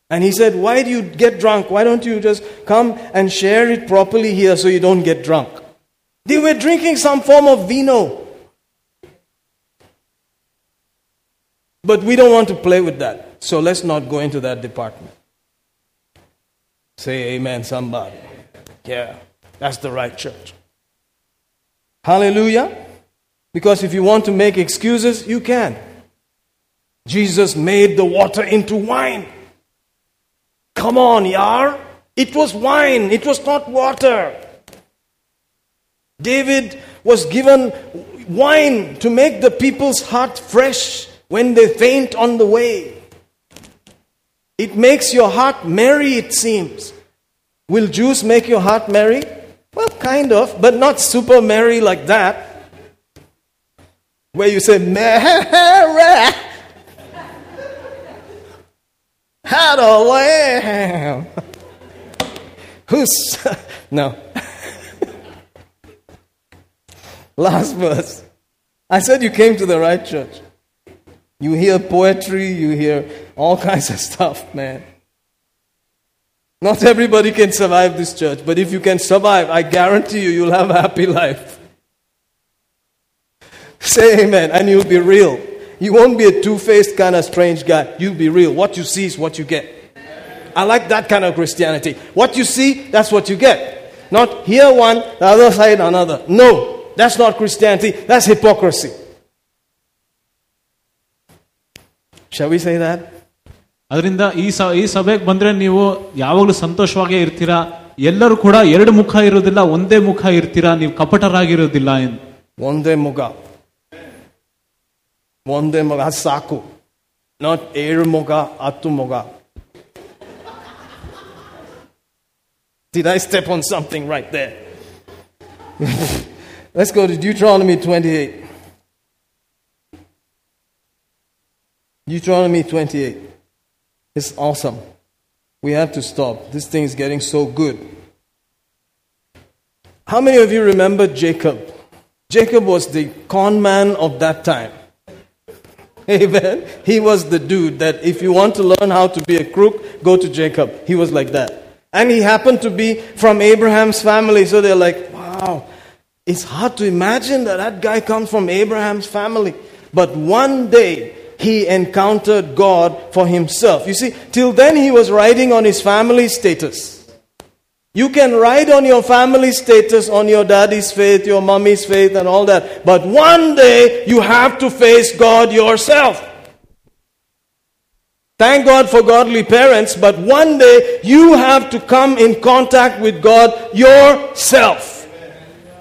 And he said, Why do you get drunk? Why don't you just come and share it properly here so you don't get drunk? They were drinking some form of vino. But we don't want to play with that. So let's not go into that department. Say amen, somebody. Yeah, that's the right church. Hallelujah. Because if you want to make excuses, you can. Jesus made the water into wine. Come on, yar. It was wine, it was not water. David was given wine to make the people's heart fresh when they faint on the way. It makes your heart merry, it seems. Will juice make your heart merry? Well, kind of, but not super merry like that. Where you say, Mary, had a lamb. Who's. No. Last verse. I said you came to the right church. You hear poetry, you hear all kinds of stuff, man. Not everybody can survive this church, but if you can survive, I guarantee you, you'll have a happy life. Say amen, and you'll be real. You won't be a two faced kind of strange guy. You'll be real. What you see is what you get. I like that kind of Christianity. What you see, that's what you get. Not here one, the other side another. No, that's not Christianity. That's hypocrisy. Shall we say that? ಅದರಿಂದ ಈ ಸ ಈ ಸಭೆಗೆ ಬಂದ್ರೆ ನೀವು ಯಾವಾಗಲೂ ಸಂತೋಷವಾಗೇ ಇರ್ತೀರಾ ಎಲ್ಲರೂ ಕೂಡ ಎರಡು ಮುಖ ಇರೋದಿಲ್ಲ ಒಂದೇ ಮುಖ ಇರ್ತೀರಾ ನೀವು ಕಪಟರಾಗಿರೋದಿಲ್ಲ ಎಂದು ಒಂದೇ ಮುಗ ಒಂದೇ ಮುಗ ಅದು ಸಾಕು ನಾಟ್ ಏಳು ಮುಗ ಹತ್ತು ಮುಗ Did I step on something right there? Let's go to Deuteronomy 28. Deuteronomy 28. It's awesome. We have to stop. This thing is getting so good. How many of you remember Jacob? Jacob was the con man of that time. Amen. He was the dude that if you want to learn how to be a crook, go to Jacob. He was like that. And he happened to be from Abraham's family. So they're like, wow, it's hard to imagine that that guy comes from Abraham's family. But one day, he encountered God for himself. You see, till then he was riding on his family status. You can ride on your family status, on your daddy's faith, your mommy's faith, and all that. But one day you have to face God yourself. Thank God for godly parents, but one day you have to come in contact with God yourself.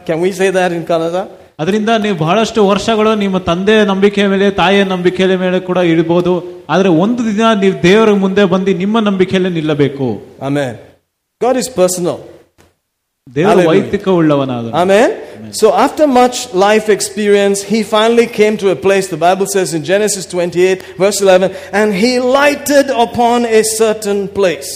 Can we say that in Kannada? ಅದರಿಂದ ನೀವು ಬಹಳಷ್ಟು ವರ್ಷಗಳು ನಿಮ್ಮ ತಂದೆಯ ನಂಬಿಕೆಯ ಮೇಲೆ ತಾಯಿಯ ನಂಬಿಕೆಯ ಮೇಲೆ ಕೂಡ ಇಡಬಹುದು ಆದ್ರೆ ಒಂದು ದಿನ ನೀವು ದೇವರ ಮುಂದೆ ಬಂದು ನಿಮ್ಮ ನಂಬಿಕೆಯಲ್ಲೇ ನಿಲ್ಲಬೇಕು Amen. God is personal. ದೇವರು Hallelujah. ವೈಯಕ್ತಿಕ ಉಳ್ಳವನಾದ Amen. So after much life experience, he finally came to a place, the Bible says in Genesis 28, verse 11, and he lighted upon a certain place.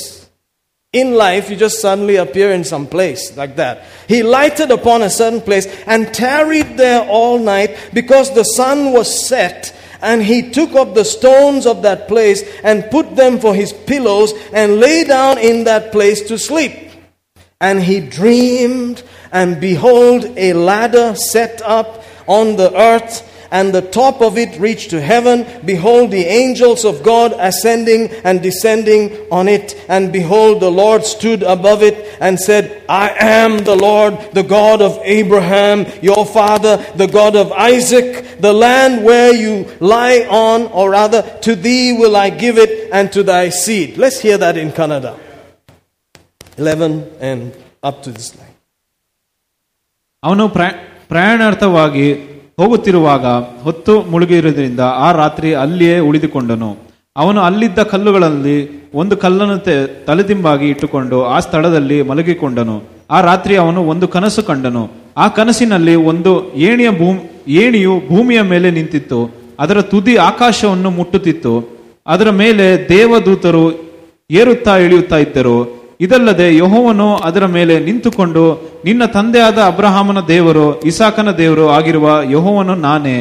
In life, you just suddenly appear in some place like that. He lighted upon a certain place and tarried there all night because the sun was set. And he took up the stones of that place and put them for his pillows and lay down in that place to sleep. And he dreamed, and behold, a ladder set up on the earth, and the top of it reached to heaven. Behold, the angels of God ascending and descending on it. And behold, the Lord stood above it and said, I am the Lord, the God of Abraham, your father, the God of Isaac. The land where you lie on, or rather, to thee will I give it, and to thy seed. Let's hear that in Canada. 11 and up to this line. ಅವನು ಪ್ರ- ಪ್ರಯಾಣಾರ್ಥವಾಗಿ ಹೋಗುತ್ತಿರುವಾಗ ಹೊತ್ತು ಮುಳುಗಿರುವುದರಿಂದ ಆ ರಾತ್ರಿ ಅಲ್ಲಿಯೇ ಉಳಿದುಕೊಂಡನು. ಅವನು ಅಲ್ಲಿದ್ದ ಕಲ್ಲುಗಳಲ್ಲಿ ಒಂದು ಕಲ್ಲನ್ನು ತಲೆದಿಂಬಾಗಿ ಇಟ್ಟುಕೊಂಡು ಆ ಸ್ಥಳದಲ್ಲಿ ಮಲಗಿಕೊಂಡನು. ಆ ರಾತ್ರಿ ಅವನು ಒಂದು ಕನಸು ಕಂಡನು. ಆ ಕನಸಿನಲ್ಲಿ ಒಂದು ಏಣಿಯ ಭೂಮಿ, ಏಣಿಯು ಭೂಮಿಯ ಮೇಲೆ ನಿಂತಿತ್ತು. ಅದರ ತುದಿ ಆಕಾಶವನ್ನು ಮುಟ್ಟುತ್ತಿತ್ತು. ಅದರ ಮೇಲೆ ದೇವದೂತರು ಏರುತ್ತಾ ಇಳಿಯುತ್ತಾ ಇದ್ದರು. ಇದಲ್ಲದೆ ಯಹೋವನು ಅದರ ಮೇಲೆ ನಿಂತುಕೊಂಡು ನಿನ್ನ ತಂದೆಯಾದ ಅಬ್ರಹಾಮನ ದೇವರು ಇಸಾಕನ ದೇವರು ಆಗಿರುವ ಯಹೋವನು ನಾನೇ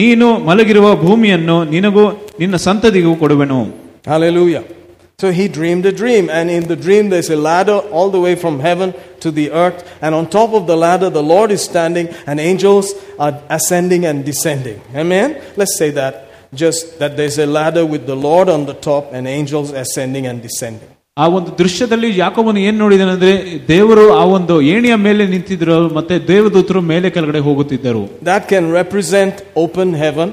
ನೀನು ಮಲಗಿರುವ ಭೂಮಿಯನ್ನು ನಿನಗೂ ನಿನ್ನ ಸಂತತಿಗೂ ಕೊಡುವೆನು Hallelujah. So he dreamed a dream, and in the dream there's a ladder all the way from heaven to the earth, and on top of the ladder, the Lord is standing, and angels are ascending and descending. Amen? Let's say that. Just that there's a ladder with the Lord on the top and angels ascending and descending. ಆ ಒಂದು ದೃಶ್ಯದಲ್ಲಿ ಯಾಕೋಬನು ಏನ್ ನೋಡಿದನಂದ್ರೆ ದೇವರು ಆ ಒಂದು ಏಣಿಯ ಮೇಲೆ ನಿಂತಿದ್ರು ಮತ್ತೆ ದೇವದೂತರು ಮೇಲೆ ಕೆಳಗಡೆ ಹೋಗುತ್ತಿದ್ದರು That can represent open heaven.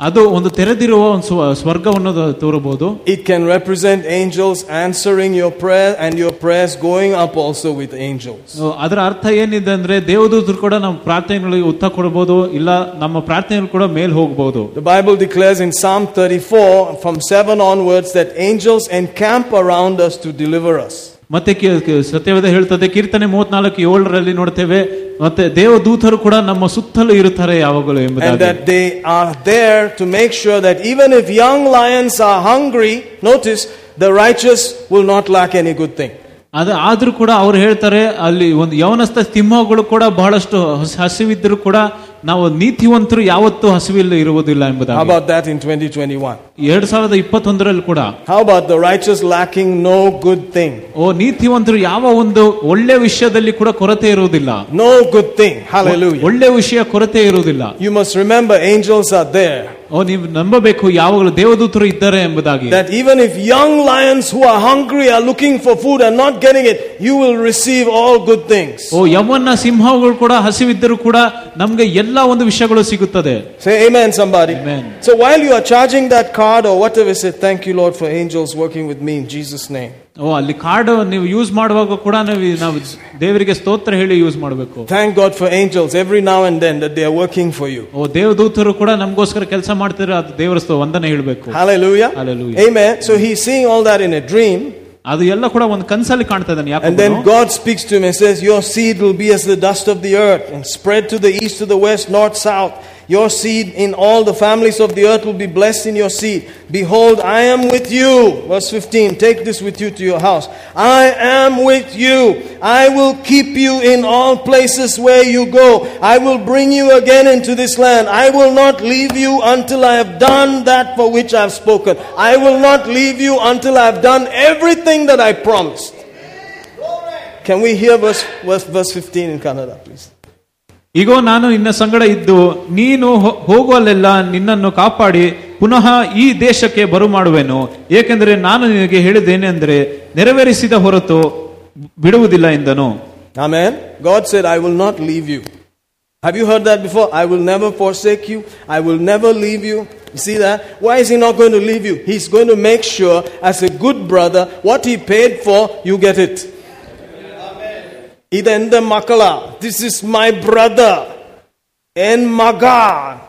ಅದು ಒಂದು ತೆರೆದಿರುವ ಒಂದು ಸ್ವ- ಸ್ವರ್ಗವನ್ನು ತೋರಬಹುದು It can represent angels answering your prayer and your prayers going up also with angels. ಅದರ ಅರ್ಥ ಏನಿದೆ ಅಂದ್ರೆ ದೇವದೂತರು ಕೂಡ ನಮ್ಮ ಪ್ರಾರ್ಥನೆಗಳಿಗೆ ಉತ್ತರ ಕೊಡಬಹುದು ಇಲ್ಲ ನಮ್ಮ ಪ್ರಾರ್ಥನೆಗಳು ಕೂಡ ಮೇಲ್ ಹೋಗಬಹುದು The Bible declares in Psalm 34 from 7 onwards that angels encamp around us to deliver us. ಮತ್ತೆ ಕಿ- ಕಿ- ಸತ್ಯವೇದ ಹೇಳ್ತದೆ ಕೀರ್ತನೆ ಮೂವತ್ನಾಲ್ಕು ಏಳರಲ್ಲಿ ನೋಡ್ತೇವೆ ಮತ್ತೆ ದೇವದೂತರು ಕೂಡ ನಮ್ಮ ಸುತ್ತಲೂ ಇರುತ್ತಾರೆ ಯಾವಾಗಲೂ And ಎಂಬುದಾಗಿ that they are there to make sure that even if young lions are hungry, notice the righteous will not lack any good thing. ಅದು ಆದ್ರೂ ಕೂಡ ಅವ್ರು ಹೇಳ್ತಾರೆ ಅಲ್ಲಿ ಒಂದು ಯವನಸ್ಥ ಸಿಂಹಗಳು ಕೂಡ ಬಹಳಷ್ಟು ಹಸ್- ಹಸಿವಿದ್ರು ಕೂಡ ನಾವು ನೀತಿವಂತರು ಯಾವತ್ತೂ ಹಸಿವಿಲ್ಲ ಇರುವುದಿಲ್ಲ How ಎಂಬುದಾಗಿ about that in 2021? ಎರಡ್ ಸಾವಿರದ ಇಪ್ಪತ್ತೊಂದರಲ್ಲಿ ಕೂಡ How about the righteous lacking no good thing? ಓ ನೀತಿವಂತರು ಯಾವ ಒಂದು ಒಳ್ಳೆ ವಿಷಯದಲ್ಲಿ ಕೂಡ ಕೊರತೆ ಇರುವುದಿಲ್ಲ No good thing. Hallelujah. ಒಳ್ಳೆ ವಿಷಯ ಕೊರತೆ ಇರುವುದಿಲ್ಲ You must remember angels are there. ಓ ನೀವು ನಂಬಬೇಕು ಯಾವಾಗಲೂ ದೇವದೂತರು ಇದ್ದಾರೆ ಎಂಬುದಾಗಿ That even if young lions who are hungry are looking for food and not getting it, you will receive all good things. ಓ ಯಮನ್ನ ಸಿಂಹಗಳು ಕೂಡ ಹಸಿವಿದ್ದರೂ ಕೂಡ ನಮ್ಗೆ ಎಲ್ಲಾ ಒಂದು ವಿಷಯಗಳು ಸಿಗುತ್ತದೆ Say amen, somebody. Amen. So while you are charging that card or whatever, say, Thank you, Lord, for angels working with me in Jesus' name. ಓ ಅಲ್ಲಿ card ನೀವು ಯೂಸ್ ಮಾಡುವಾಗ ಕೂಡ ನಾವು ನಾವು ದೇವರಿಗೆ ಸ್ತೋತ್ರ ಹೇಳಿ ಯೂಸ್ ಮಾಡಬೇಕು Thank God for angels every now and then that they are working for you. ಓ ದೇವದೂತರು ಕೂಡ ನಮಗೋಸ್ಕರ ಕೆಲಸ ಮಾಡ್ತಿದ್ರೆ ಅದು ದೇವರ ಸ್ತೋ- ವಂದನೆ ಹೇಳಬೇಕು Hallelujah. Hallelujah. Amen. So he's seeing all that in a dream. ಅದು ಎಲ್ಲ ಕೂಡ ಒಂದು ಕನ್ಸಲ್ಲಿ ಕಾಣ್ತಾ ಇದ್ದಾನೆ And then ಯಾಕೆ God speaks to him and says, Your seed will be as the dust of the earth and spread to the east, to the west, north, south. Your seed in all the families of the earth will be blessed in your seed. Behold, I am with you. Verse 15 Take this with you to your house. I am with you. I will keep you in all places where you go. I will bring you again into this land. I will not leave you until I have done that for which I have spoken. I will not leave you until I have done everything that I promised. Can we hear verse, verse, verse 15 in Kannada, please? ಈಗೋ ನಾನು ನಿನ್ನ ಸಂಗಡ ಇದ್ದು ನೀನು ಹೋ- ಹೋಗುವಲ್ಲೆಲ್ಲ ನಿನ್ನನ್ನು ಕಾಪಾಡಿ ಪುನಃ ಈ ದೇಶಕ್ಕೆ ಬರು ಮಾಡುವೆನು ಏಕೆಂದರೆ ನಾನು ನಿನಗೆ ಹೇಳಿದ್ದೇನೆಂದರೆ ನೆರವೇರಿಸಿದ ಹೊರತು ಬಿಡುವುದಿಲ್ಲ ಎಂದನು Amen. God said, I will not leave you. Have you heard that before? I will never forsake you. I will never leave you. You see that? Why is He not going to leave you? He's going to make sure, as a good brother, what He paid for, you get it. Idende makala. This is my brother. En maga.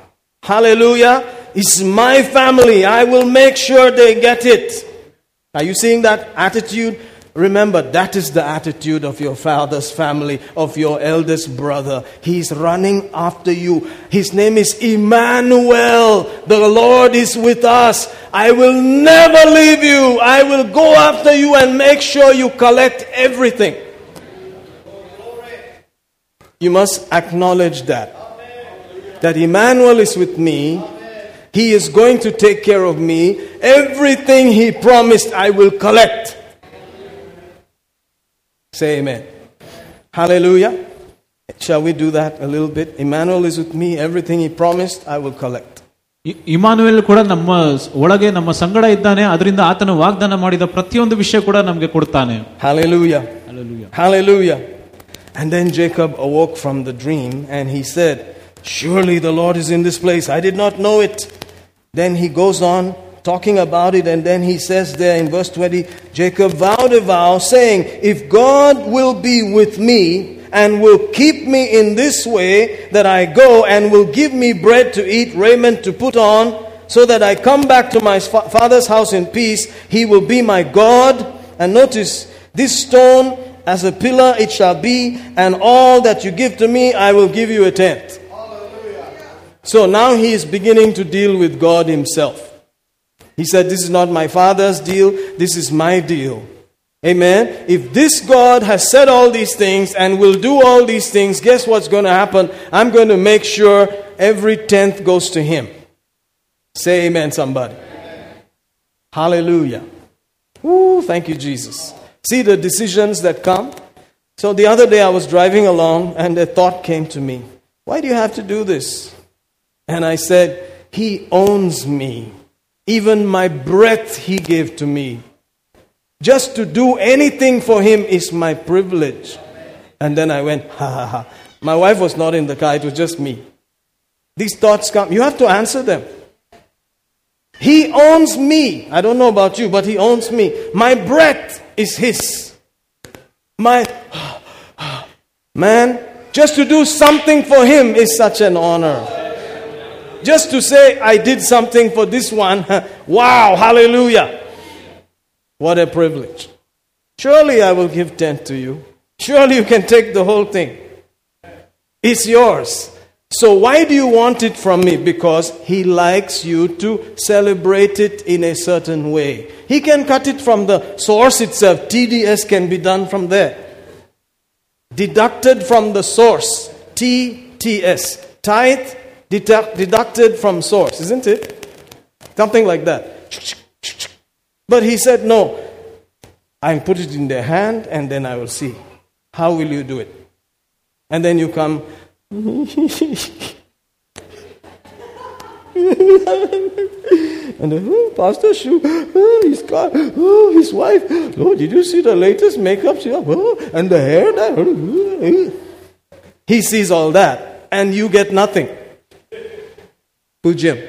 Hallelujah. It's my family. I will make sure they get it. Are you seeing that attitude? Remember, that is the attitude of your father's family, of your eldest brother. He's running after you. His name is Emmanuel. The Lord is with us. I will never leave you. I will go after you and make sure you collect everything. You must acknowledge that. That Emmanuel is with me. He is going to take care of me. Everything he promised, I will collect. Say amen. Hallelujah. Shall we do that a little bit? Emmanuel is with me. Everything he promised, I will collect. E- ಇಮಾನುವೇಲ್ ಕೂಡ ನಮ್ಮ ಸ್- ಒಳಗೆ ನಮ್ಮ ಸಂಗಡ ಇದ್ದಾನೆ ಅದರಿಂದ ಆತನು ವಾಗ್ದಾನ ಮಾಡಿದ ಪ್ರತಿಯೊಂದು ವಿಷಯ ಕೂಡ ನಮಗೆ ಕೊಡ್ತಾನೆ Hallelujah. Hallelujah. Hallelujah. and then Jacob awoke from the dream and he said, Surely the Lord is in this place. I did not know it. Then he goes on talking about it, and then he says there in verse 20 Jacob vowed a vow, saying, If God will be with me and will keep me in this way that I go and will give me bread to eat, raiment to put on, so that I come back to my father's house in peace, he will be my God. And notice, this stone as a pillar it shall be, and all that you give to me, I will give you a tenth. So now he is beginning to deal with God himself. He said, This is not my father's deal, this is my deal. Amen. If this God has said all these things and will do all these things, guess what's going to happen? I'm going to make sure every tenth goes to him. Say amen, somebody. Hallelujah. Ooh, thank you, Jesus. See the decisions that come. So the other day I was driving along and a thought came to me Why do you have to do this? And I said, He owns me. Even my breath He gave to me. Just to do anything for Him is my privilege. And then I went, ha ha ha. My wife was not in the car, it was just me. These thoughts come, you have to answer them. He owns me. I don't know about you, but He owns me. My breath is His. My man, just to do something for Him is such an honor. Just to say, I did something for this one, wow, hallelujah. What a privilege. Surely I will give 10 to you. Surely you can take the whole thing. It's yours. So, why do you want it from me? Because He likes you to celebrate it in a certain way. He can cut it from the source itself. TDS can be done from there. Deducted from the source. TTS. Tithe deduct, deducted from source, isn't it? Something like that. But He said, No. I put it in their hand and then I will see. How will you do it? And then you come. and uh, oh, Pastor Shu, oh, his car, oh, his wife, oh, did you see the latest makeup? Oh, and the hair that. Oh, oh, oh, he sees all that, and you get nothing. Pujam.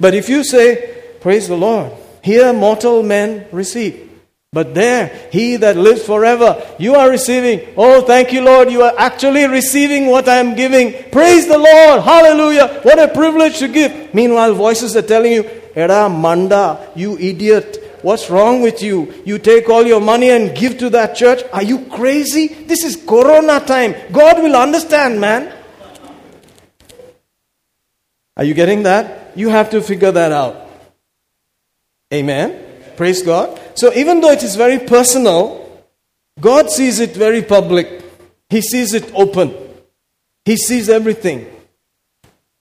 But if you say, Praise the Lord, here mortal men receive. But there, he that lives forever, you are receiving. Oh, thank you, Lord. You are actually receiving what I am giving. Praise the Lord. Hallelujah. What a privilege to give. Meanwhile, voices are telling you, Era Manda, you idiot. What's wrong with you? You take all your money and give to that church? Are you crazy? This is Corona time. God will understand, man. Are you getting that? You have to figure that out. Amen. Praise God. So even though it is very personal, God sees it very public. He sees it open. He sees everything.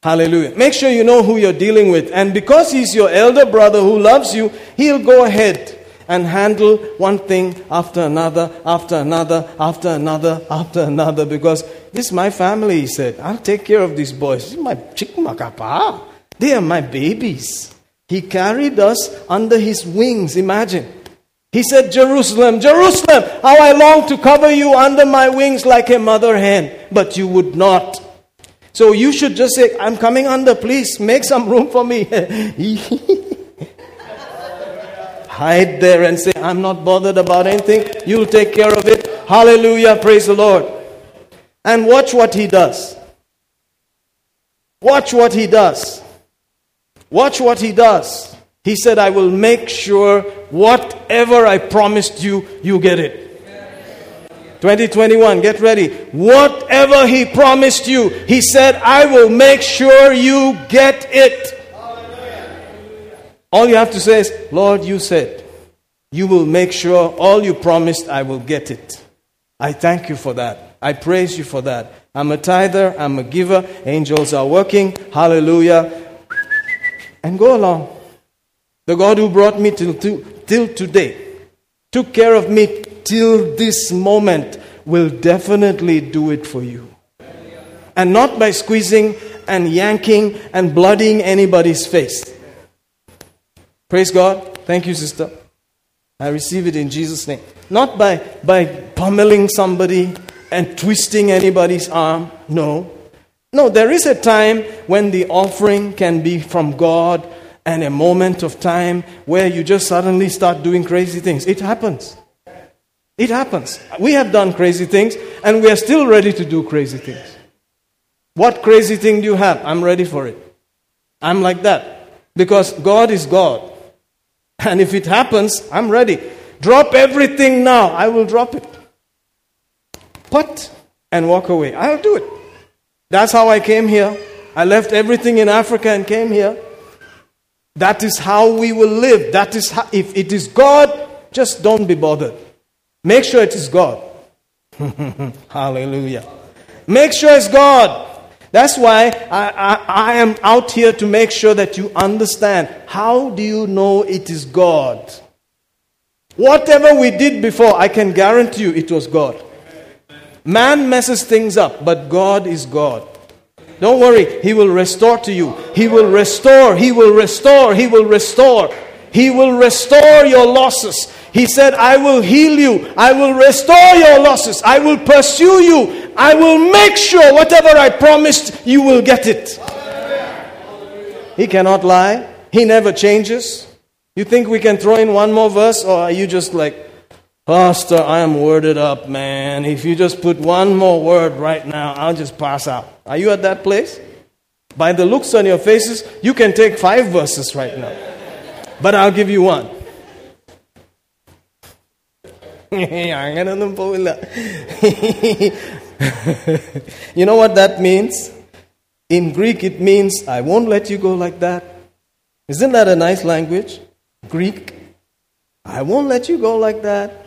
Hallelujah. Make sure you know who you're dealing with. And because he's your elder brother who loves you, he'll go ahead and handle one thing after another, after another, after another, after another. Because this is my family, he said. I'll take care of these boys. This is my chikmakapa. They are my babies. He carried us under his wings. Imagine. He said, Jerusalem, Jerusalem, how I long to cover you under my wings like a mother hen, but you would not. So you should just say, I'm coming under, please make some room for me. Hide there and say, I'm not bothered about anything. You'll take care of it. Hallelujah. Praise the Lord. And watch what he does. Watch what he does. Watch what he does. He said, I will make sure whatever I promised you, you get it. 2021, get ready. Whatever he promised you, he said, I will make sure you get it. All you have to say is, Lord, you said, you will make sure all you promised, I will get it. I thank you for that. I praise you for that. I'm a tither, I'm a giver. Angels are working. Hallelujah. And go along. The God who brought me till, till, till today, took care of me till this moment, will definitely do it for you. And not by squeezing and yanking and bloodying anybody's face. Praise God. Thank you, sister. I receive it in Jesus' name. Not by, by pummeling somebody and twisting anybody's arm. No. No, there is a time when the offering can be from God and a moment of time where you just suddenly start doing crazy things. It happens. It happens. We have done crazy things and we are still ready to do crazy things. What crazy thing do you have? I'm ready for it. I'm like that. Because God is God. And if it happens, I'm ready. Drop everything now. I will drop it. Put and walk away. I'll do it. That's how I came here. I left everything in Africa and came here. That is how we will live. That is how, if it is God, just don't be bothered. Make sure it is God. Hallelujah. Make sure it's God. That's why I, I, I, am out here to make sure that you understand. How do you know it is God? Whatever we did before, I can guarantee you it was God. Man messes things up, but God is God. Don't worry, He will restore to you. He will restore, He will restore, He will restore. He will restore your losses. He said, I will heal you. I will restore your losses. I will pursue you. I will make sure whatever I promised, you will get it. He cannot lie. He never changes. You think we can throw in one more verse, or are you just like, Pastor, I am worded up, man. If you just put one more word right now, I'll just pass out. Are you at that place? By the looks on your faces, you can take five verses right now. But I'll give you one. you know what that means? In Greek, it means, I won't let you go like that. Isn't that a nice language? Greek. I won't let you go like that.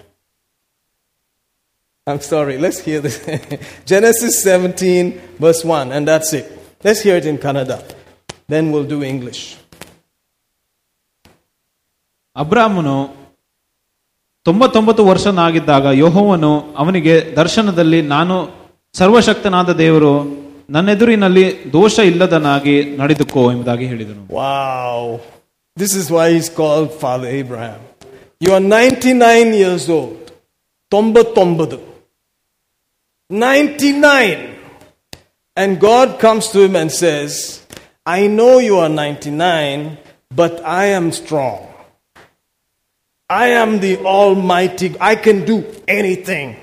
I'm sorry, let's hear this. Genesis 17, verse 1, and that's it. Let's hear it in Kannada. Then we'll do English. ಅಬ್ರಾಮನು ತೊಂಬತ್ತೊಂಬತ್ತು ವರ್ಷನಾಗಿದ್ದಾಗ ಯೋಹೋವನು ಅವನಿಗೆ ದರ್ಶನದಲ್ಲಿ ನಾನು ಸರ್ವಶಕ್ತನಾದ ದೇವರು ನನ್ನೆದುರಿನಲ್ಲಿ ದೋಷ ಇಲ್ಲದನಾಗಿ ನಡೆದುಕೋ ಎಂಬುದಾಗಿ ಹೇಳಿದನು Wow. This is why he's called Father Abraham. You are 99 years old. Tomba tombadu. 99. And God comes to him and says, I know you are 99, but I am strong. I am the Almighty. I can do anything.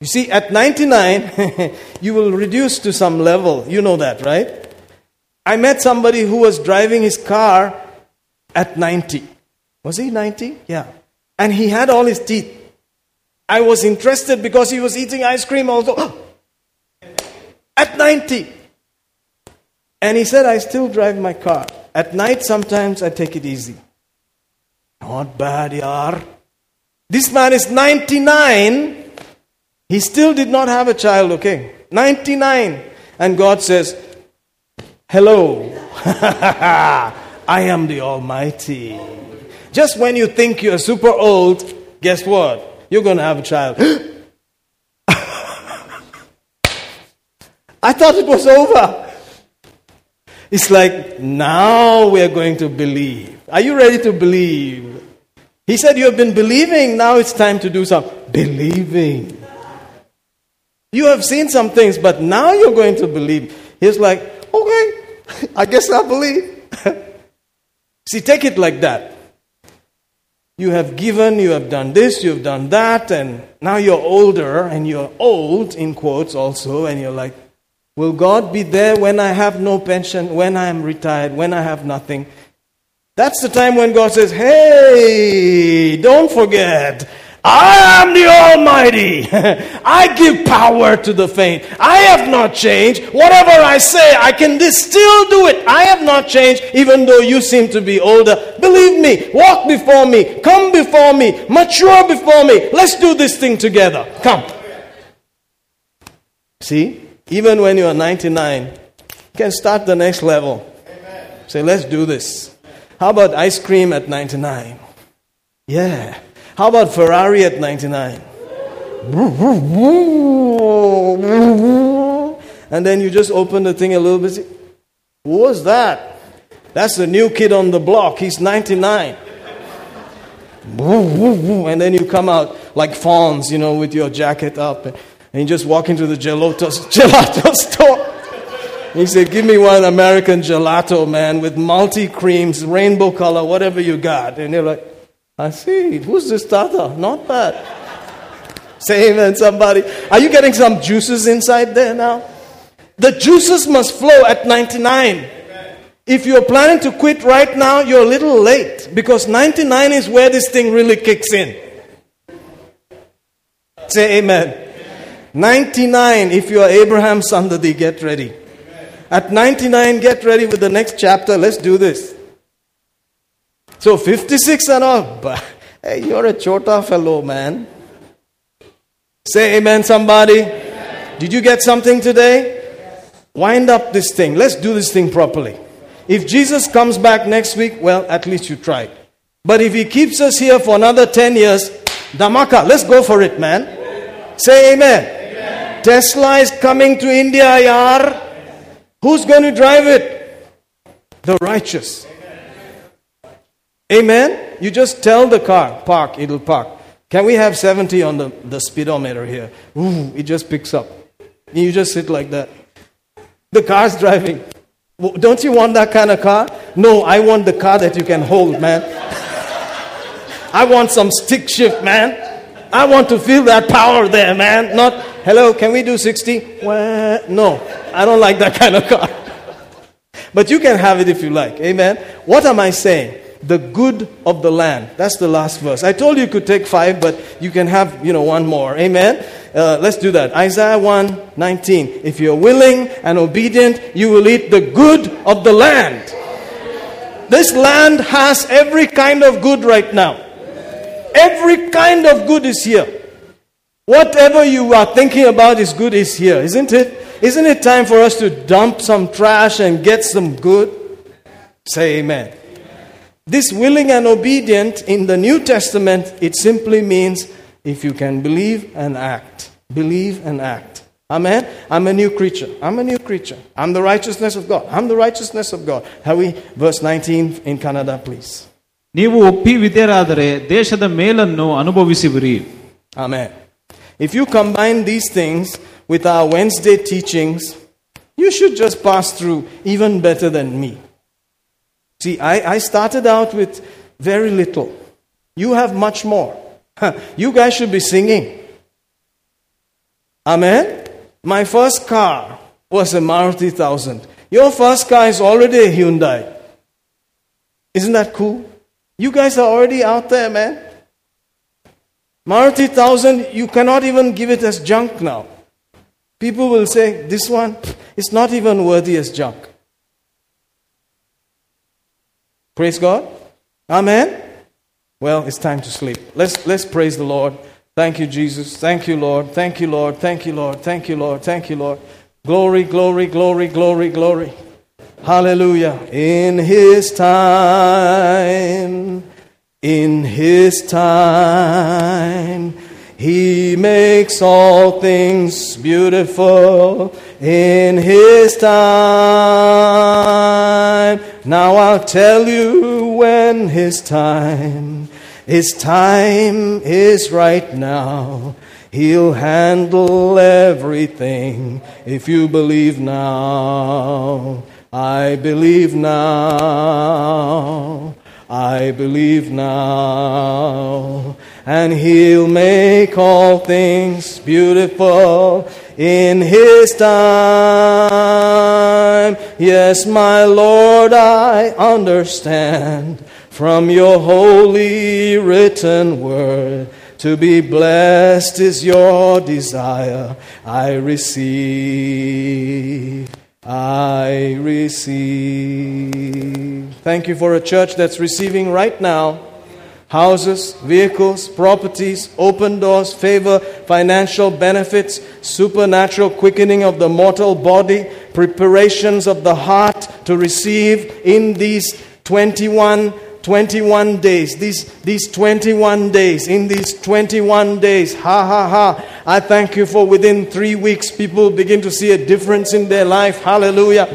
You see, at 99, you will reduce to some level. You know that, right? I met somebody who was driving his car at 90. Was he 90? Yeah. And he had all his teeth. I was interested because he was eating ice cream also. at 90. And he said, I still drive my car. At night, sometimes I take it easy. Not bad, yaar. This man is 99. He still did not have a child, okay? 99. And God says, Hello, I am the Almighty. Just when you think you're super old, guess what? You're going to have a child. I thought it was over. It's like, now we're going to believe. Are you ready to believe? He said, You have been believing, now it's time to do some believing. You have seen some things, but now you're going to believe. He's like, Okay, I guess I'll believe. See, take it like that. You have given, you have done this, you have done that, and now you're older, and you're old, in quotes also, and you're like, Will God be there when I have no pension, when I am retired, when I have nothing? That's the time when God says, Hey, don't forget, I am the Almighty. I give power to the faint. I have not changed. Whatever I say, I can still do it. I have not changed, even though you seem to be older. Believe me, walk before me, come before me, mature before me. Let's do this thing together. Come. See? Even when you are 99, you can start the next level. Say, let's do this. How about ice cream at 99? Yeah. How about Ferrari at 99? And then you just open the thing a little bit. Who was that? That's the new kid on the block. He's 99. And then you come out like Fonz, you know, with your jacket up. And you just walk into the gelato, gelato store. He said, Give me one American gelato, man, with multi creams, rainbow color, whatever you got. And you're like, I see. Who's this Tata? Not bad. Say amen, somebody. Are you getting some juices inside there now? The juices must flow at 99. If you're planning to quit right now, you're a little late because 99 is where this thing really kicks in. Say amen. 99, if you are Abraham Sandadi, get ready. At 99, get ready with the next chapter. Let's do this. So 56 and all. But, hey, you're a chota fellow, man. Say amen, somebody. Amen. Did you get something today? Wind up this thing. Let's do this thing properly. If Jesus comes back next week, well, at least you tried. But if he keeps us here for another 10 years, Damaka, let's go for it, man. Say amen. Tesla is coming to India, yar. Who's going to drive it? The righteous. Amen. You just tell the car, park, it'll park. Can we have 70 on the, the speedometer here? Ooh, it just picks up. You just sit like that. The car's driving. Don't you want that kind of car? No, I want the car that you can hold, man. I want some stick shift, man. I want to feel that power there, man. Not, hello, can we do 60? Well, no, I don't like that kind of car. But you can have it if you like. Amen. What am I saying? The good of the land. That's the last verse. I told you you could take five, but you can have, you know, one more. Amen. Uh, let's do that. Isaiah 1 19. If you're willing and obedient, you will eat the good of the land. This land has every kind of good right now. Every kind of good is here. Whatever you are thinking about is good is here, isn't it? Isn't it time for us to dump some trash and get some good? Say amen. This willing and obedient in the New Testament, it simply means if you can believe and act. Believe and act. Amen. I'm a new creature. I'm a new creature. I'm the righteousness of God. I'm the righteousness of God. Have we verse 19 in Kannada, please? ನೀವು ಒಪ್ಪಿ ವಿಧೇಯರಾದರೆ ದೇಶದ ಮೇಲನ್ನು ಅನುಭವಿಸುವಿರಿ amen if you combine these things with our Wednesday teachings you should just pass through even better then me See, I, I started out with very little. You have much more. You guys should be singing. Amen. My first car was a Maruti 1000. Your first car is already a Hyundai. Isn't that cool? You guys are already out there, man. Maruti 1000, you cannot even give it as junk now. People will say, this one is not even worthy as junk. Praise God. Amen. Well, it's time to sleep. Let's, let's praise the Lord. Thank you, Jesus. Thank you, Lord. Thank you, Lord. Thank you, Lord. Thank you, Lord. Thank you, Lord. Glory, glory, glory, glory, glory. Hallelujah. In His time, in His time, He makes all things beautiful. In His time. Now I'll tell you when His time. His time is right now. He'll handle everything if you believe now. I believe now. I believe now. And He'll make all things beautiful in His time. Yes, my Lord, I understand from your holy written word. To be blessed is your desire. I receive. I receive. Thank you for a church that's receiving right now houses, vehicles, properties, open doors, favor, financial benefits, supernatural quickening of the mortal body, preparations of the heart to receive in these 21 21 days, these, these 21 days, in these 21 days, ha ha ha. I thank you for within three weeks, people begin to see a difference in their life. Hallelujah.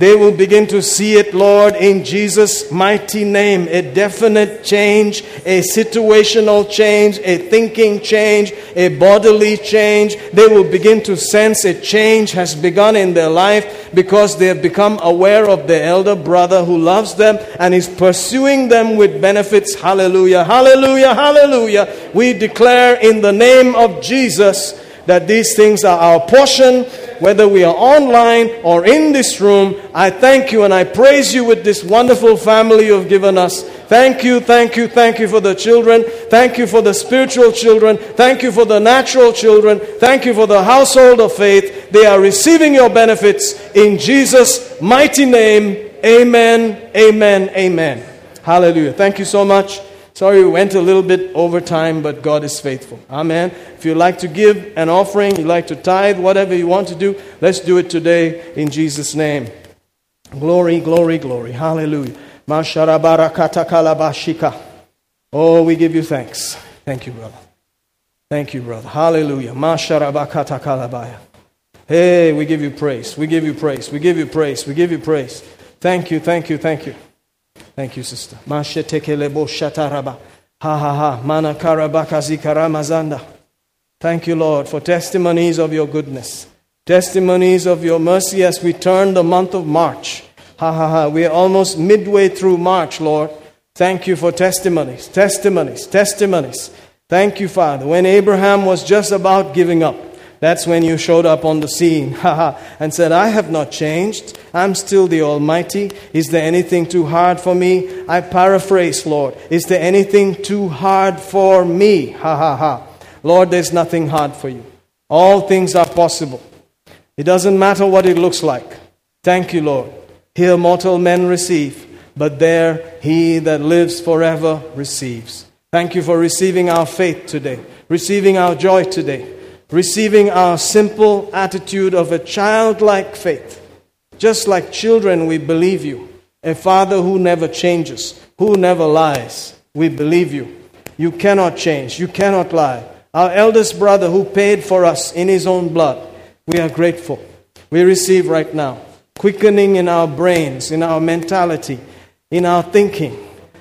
They will begin to see it, Lord, in Jesus' mighty name. A definite change, a situational change, a thinking change, a bodily change. They will begin to sense a change has begun in their life because they have become aware of their elder brother who loves them and is pursuing them with benefits. Hallelujah, hallelujah, hallelujah. We declare in the name of Jesus that these things are our portion, whether we are online or in this room. I thank you and I praise you with this wonderful family you have given us. Thank you, thank you, thank you for the children. Thank you for the spiritual children. Thank you for the natural children. Thank you for the household of faith. They are receiving your benefits in Jesus' mighty name. Amen, amen, amen. Hallelujah. Thank you so much. Sorry, we went a little bit over time, but God is faithful. Amen. If you like to give an offering, you like to tithe, whatever you want to do, let's do it today in Jesus' name. Glory, glory, glory. Hallelujah. Oh, we give you thanks. Thank you, brother. Thank you, brother. Hallelujah. Hey, we give you praise. We give you praise. We give you praise. We give you praise. Thank you, thank you, thank you. Thank you, sister. Mashetekelebo shataraba. Ha ha ha. Mana Manakarabakazikaramazanda. Thank you, Lord, for testimonies of your goodness, testimonies of your mercy as we turn the month of March. Ha ha ha. We are almost midway through March, Lord. Thank you for testimonies, testimonies, testimonies. Thank you, Father. When Abraham was just about giving up, that's when you showed up on the scene and said, I have not changed. I'm still the Almighty. Is there anything too hard for me? I paraphrase, Lord. Is there anything too hard for me? Ha ha ha. Lord, there's nothing hard for you. All things are possible. It doesn't matter what it looks like. Thank you, Lord. Here mortal men receive, but there he that lives forever receives. Thank you for receiving our faith today, receiving our joy today receiving our simple attitude of a childlike faith. Just like children, we believe you. A father who never changes, who never lies. We believe you. You cannot change, you cannot lie. Our eldest brother who paid for us in his own blood, we are grateful. We receive right now quickening in our brains, in our mentality, in our thinking.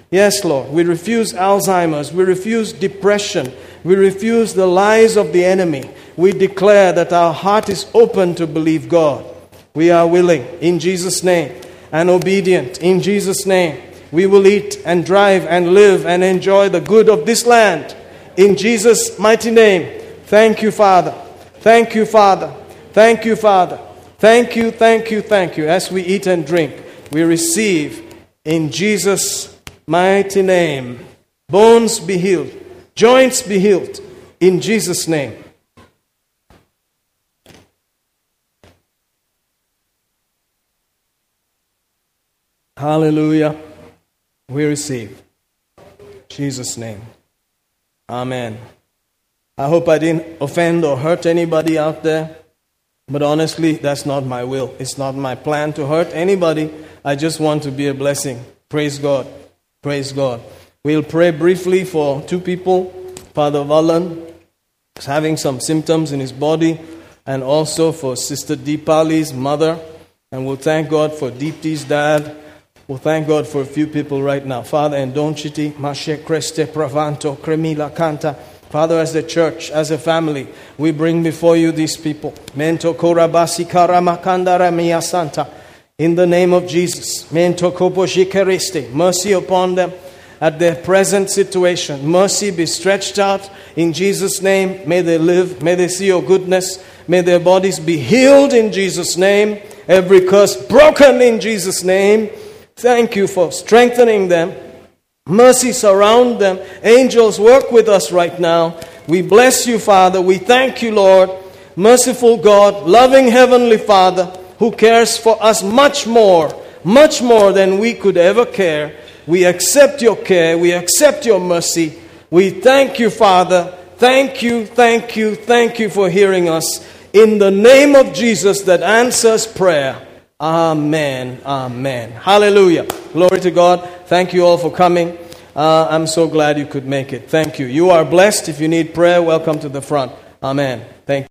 Yes, Lord, we refuse Alzheimer's, we refuse depression, we refuse the lies of the enemy we declare that our heart is open to believe God. We are willing in Jesus' name and obedient in Jesus' name. We will eat and drive and live and enjoy the good of this land in Jesus' mighty name. Thank you, Father. Thank you, Father. Thank you, Father. Thank you, thank you, thank you. As we eat and drink, we receive in Jesus' mighty name. Bones be healed, joints be healed in Jesus' name. Hallelujah. We receive. Jesus' name. Amen. I hope I didn't offend or hurt anybody out there. But honestly, that's not my will. It's not my plan to hurt anybody. I just want to be a blessing. Praise God. Praise God. We'll pray briefly for two people. Father Vallan is having some symptoms in his body, and also for Sister Deepali's mother. And we'll thank God for Deepti's dad We'll thank God for a few people right now. Father, and Donchiti, Mashe Creste, Pravanto, Cremila Canta. Father, as a church, as a family, we bring before you these people. Mento Korabasi Karamakandara Santa. In the name of Jesus. Mento. Mercy upon them at their present situation. Mercy be stretched out in Jesus' name. May they live. May they see your goodness. May their bodies be healed in Jesus' name. Every curse broken in Jesus' name. Thank you for strengthening them. Mercy surround them. Angels work with us right now. We bless you, Father. We thank you, Lord. Merciful God, loving Heavenly Father, who cares for us much more, much more than we could ever care. We accept your care. We accept your mercy. We thank you, Father. Thank you, thank you, thank you for hearing us. In the name of Jesus that answers prayer. Amen. Amen. Hallelujah. Glory to God. Thank you all for coming. Uh, I'm so glad you could make it. Thank you. You are blessed. If you need prayer, welcome to the front. Amen. Thank you.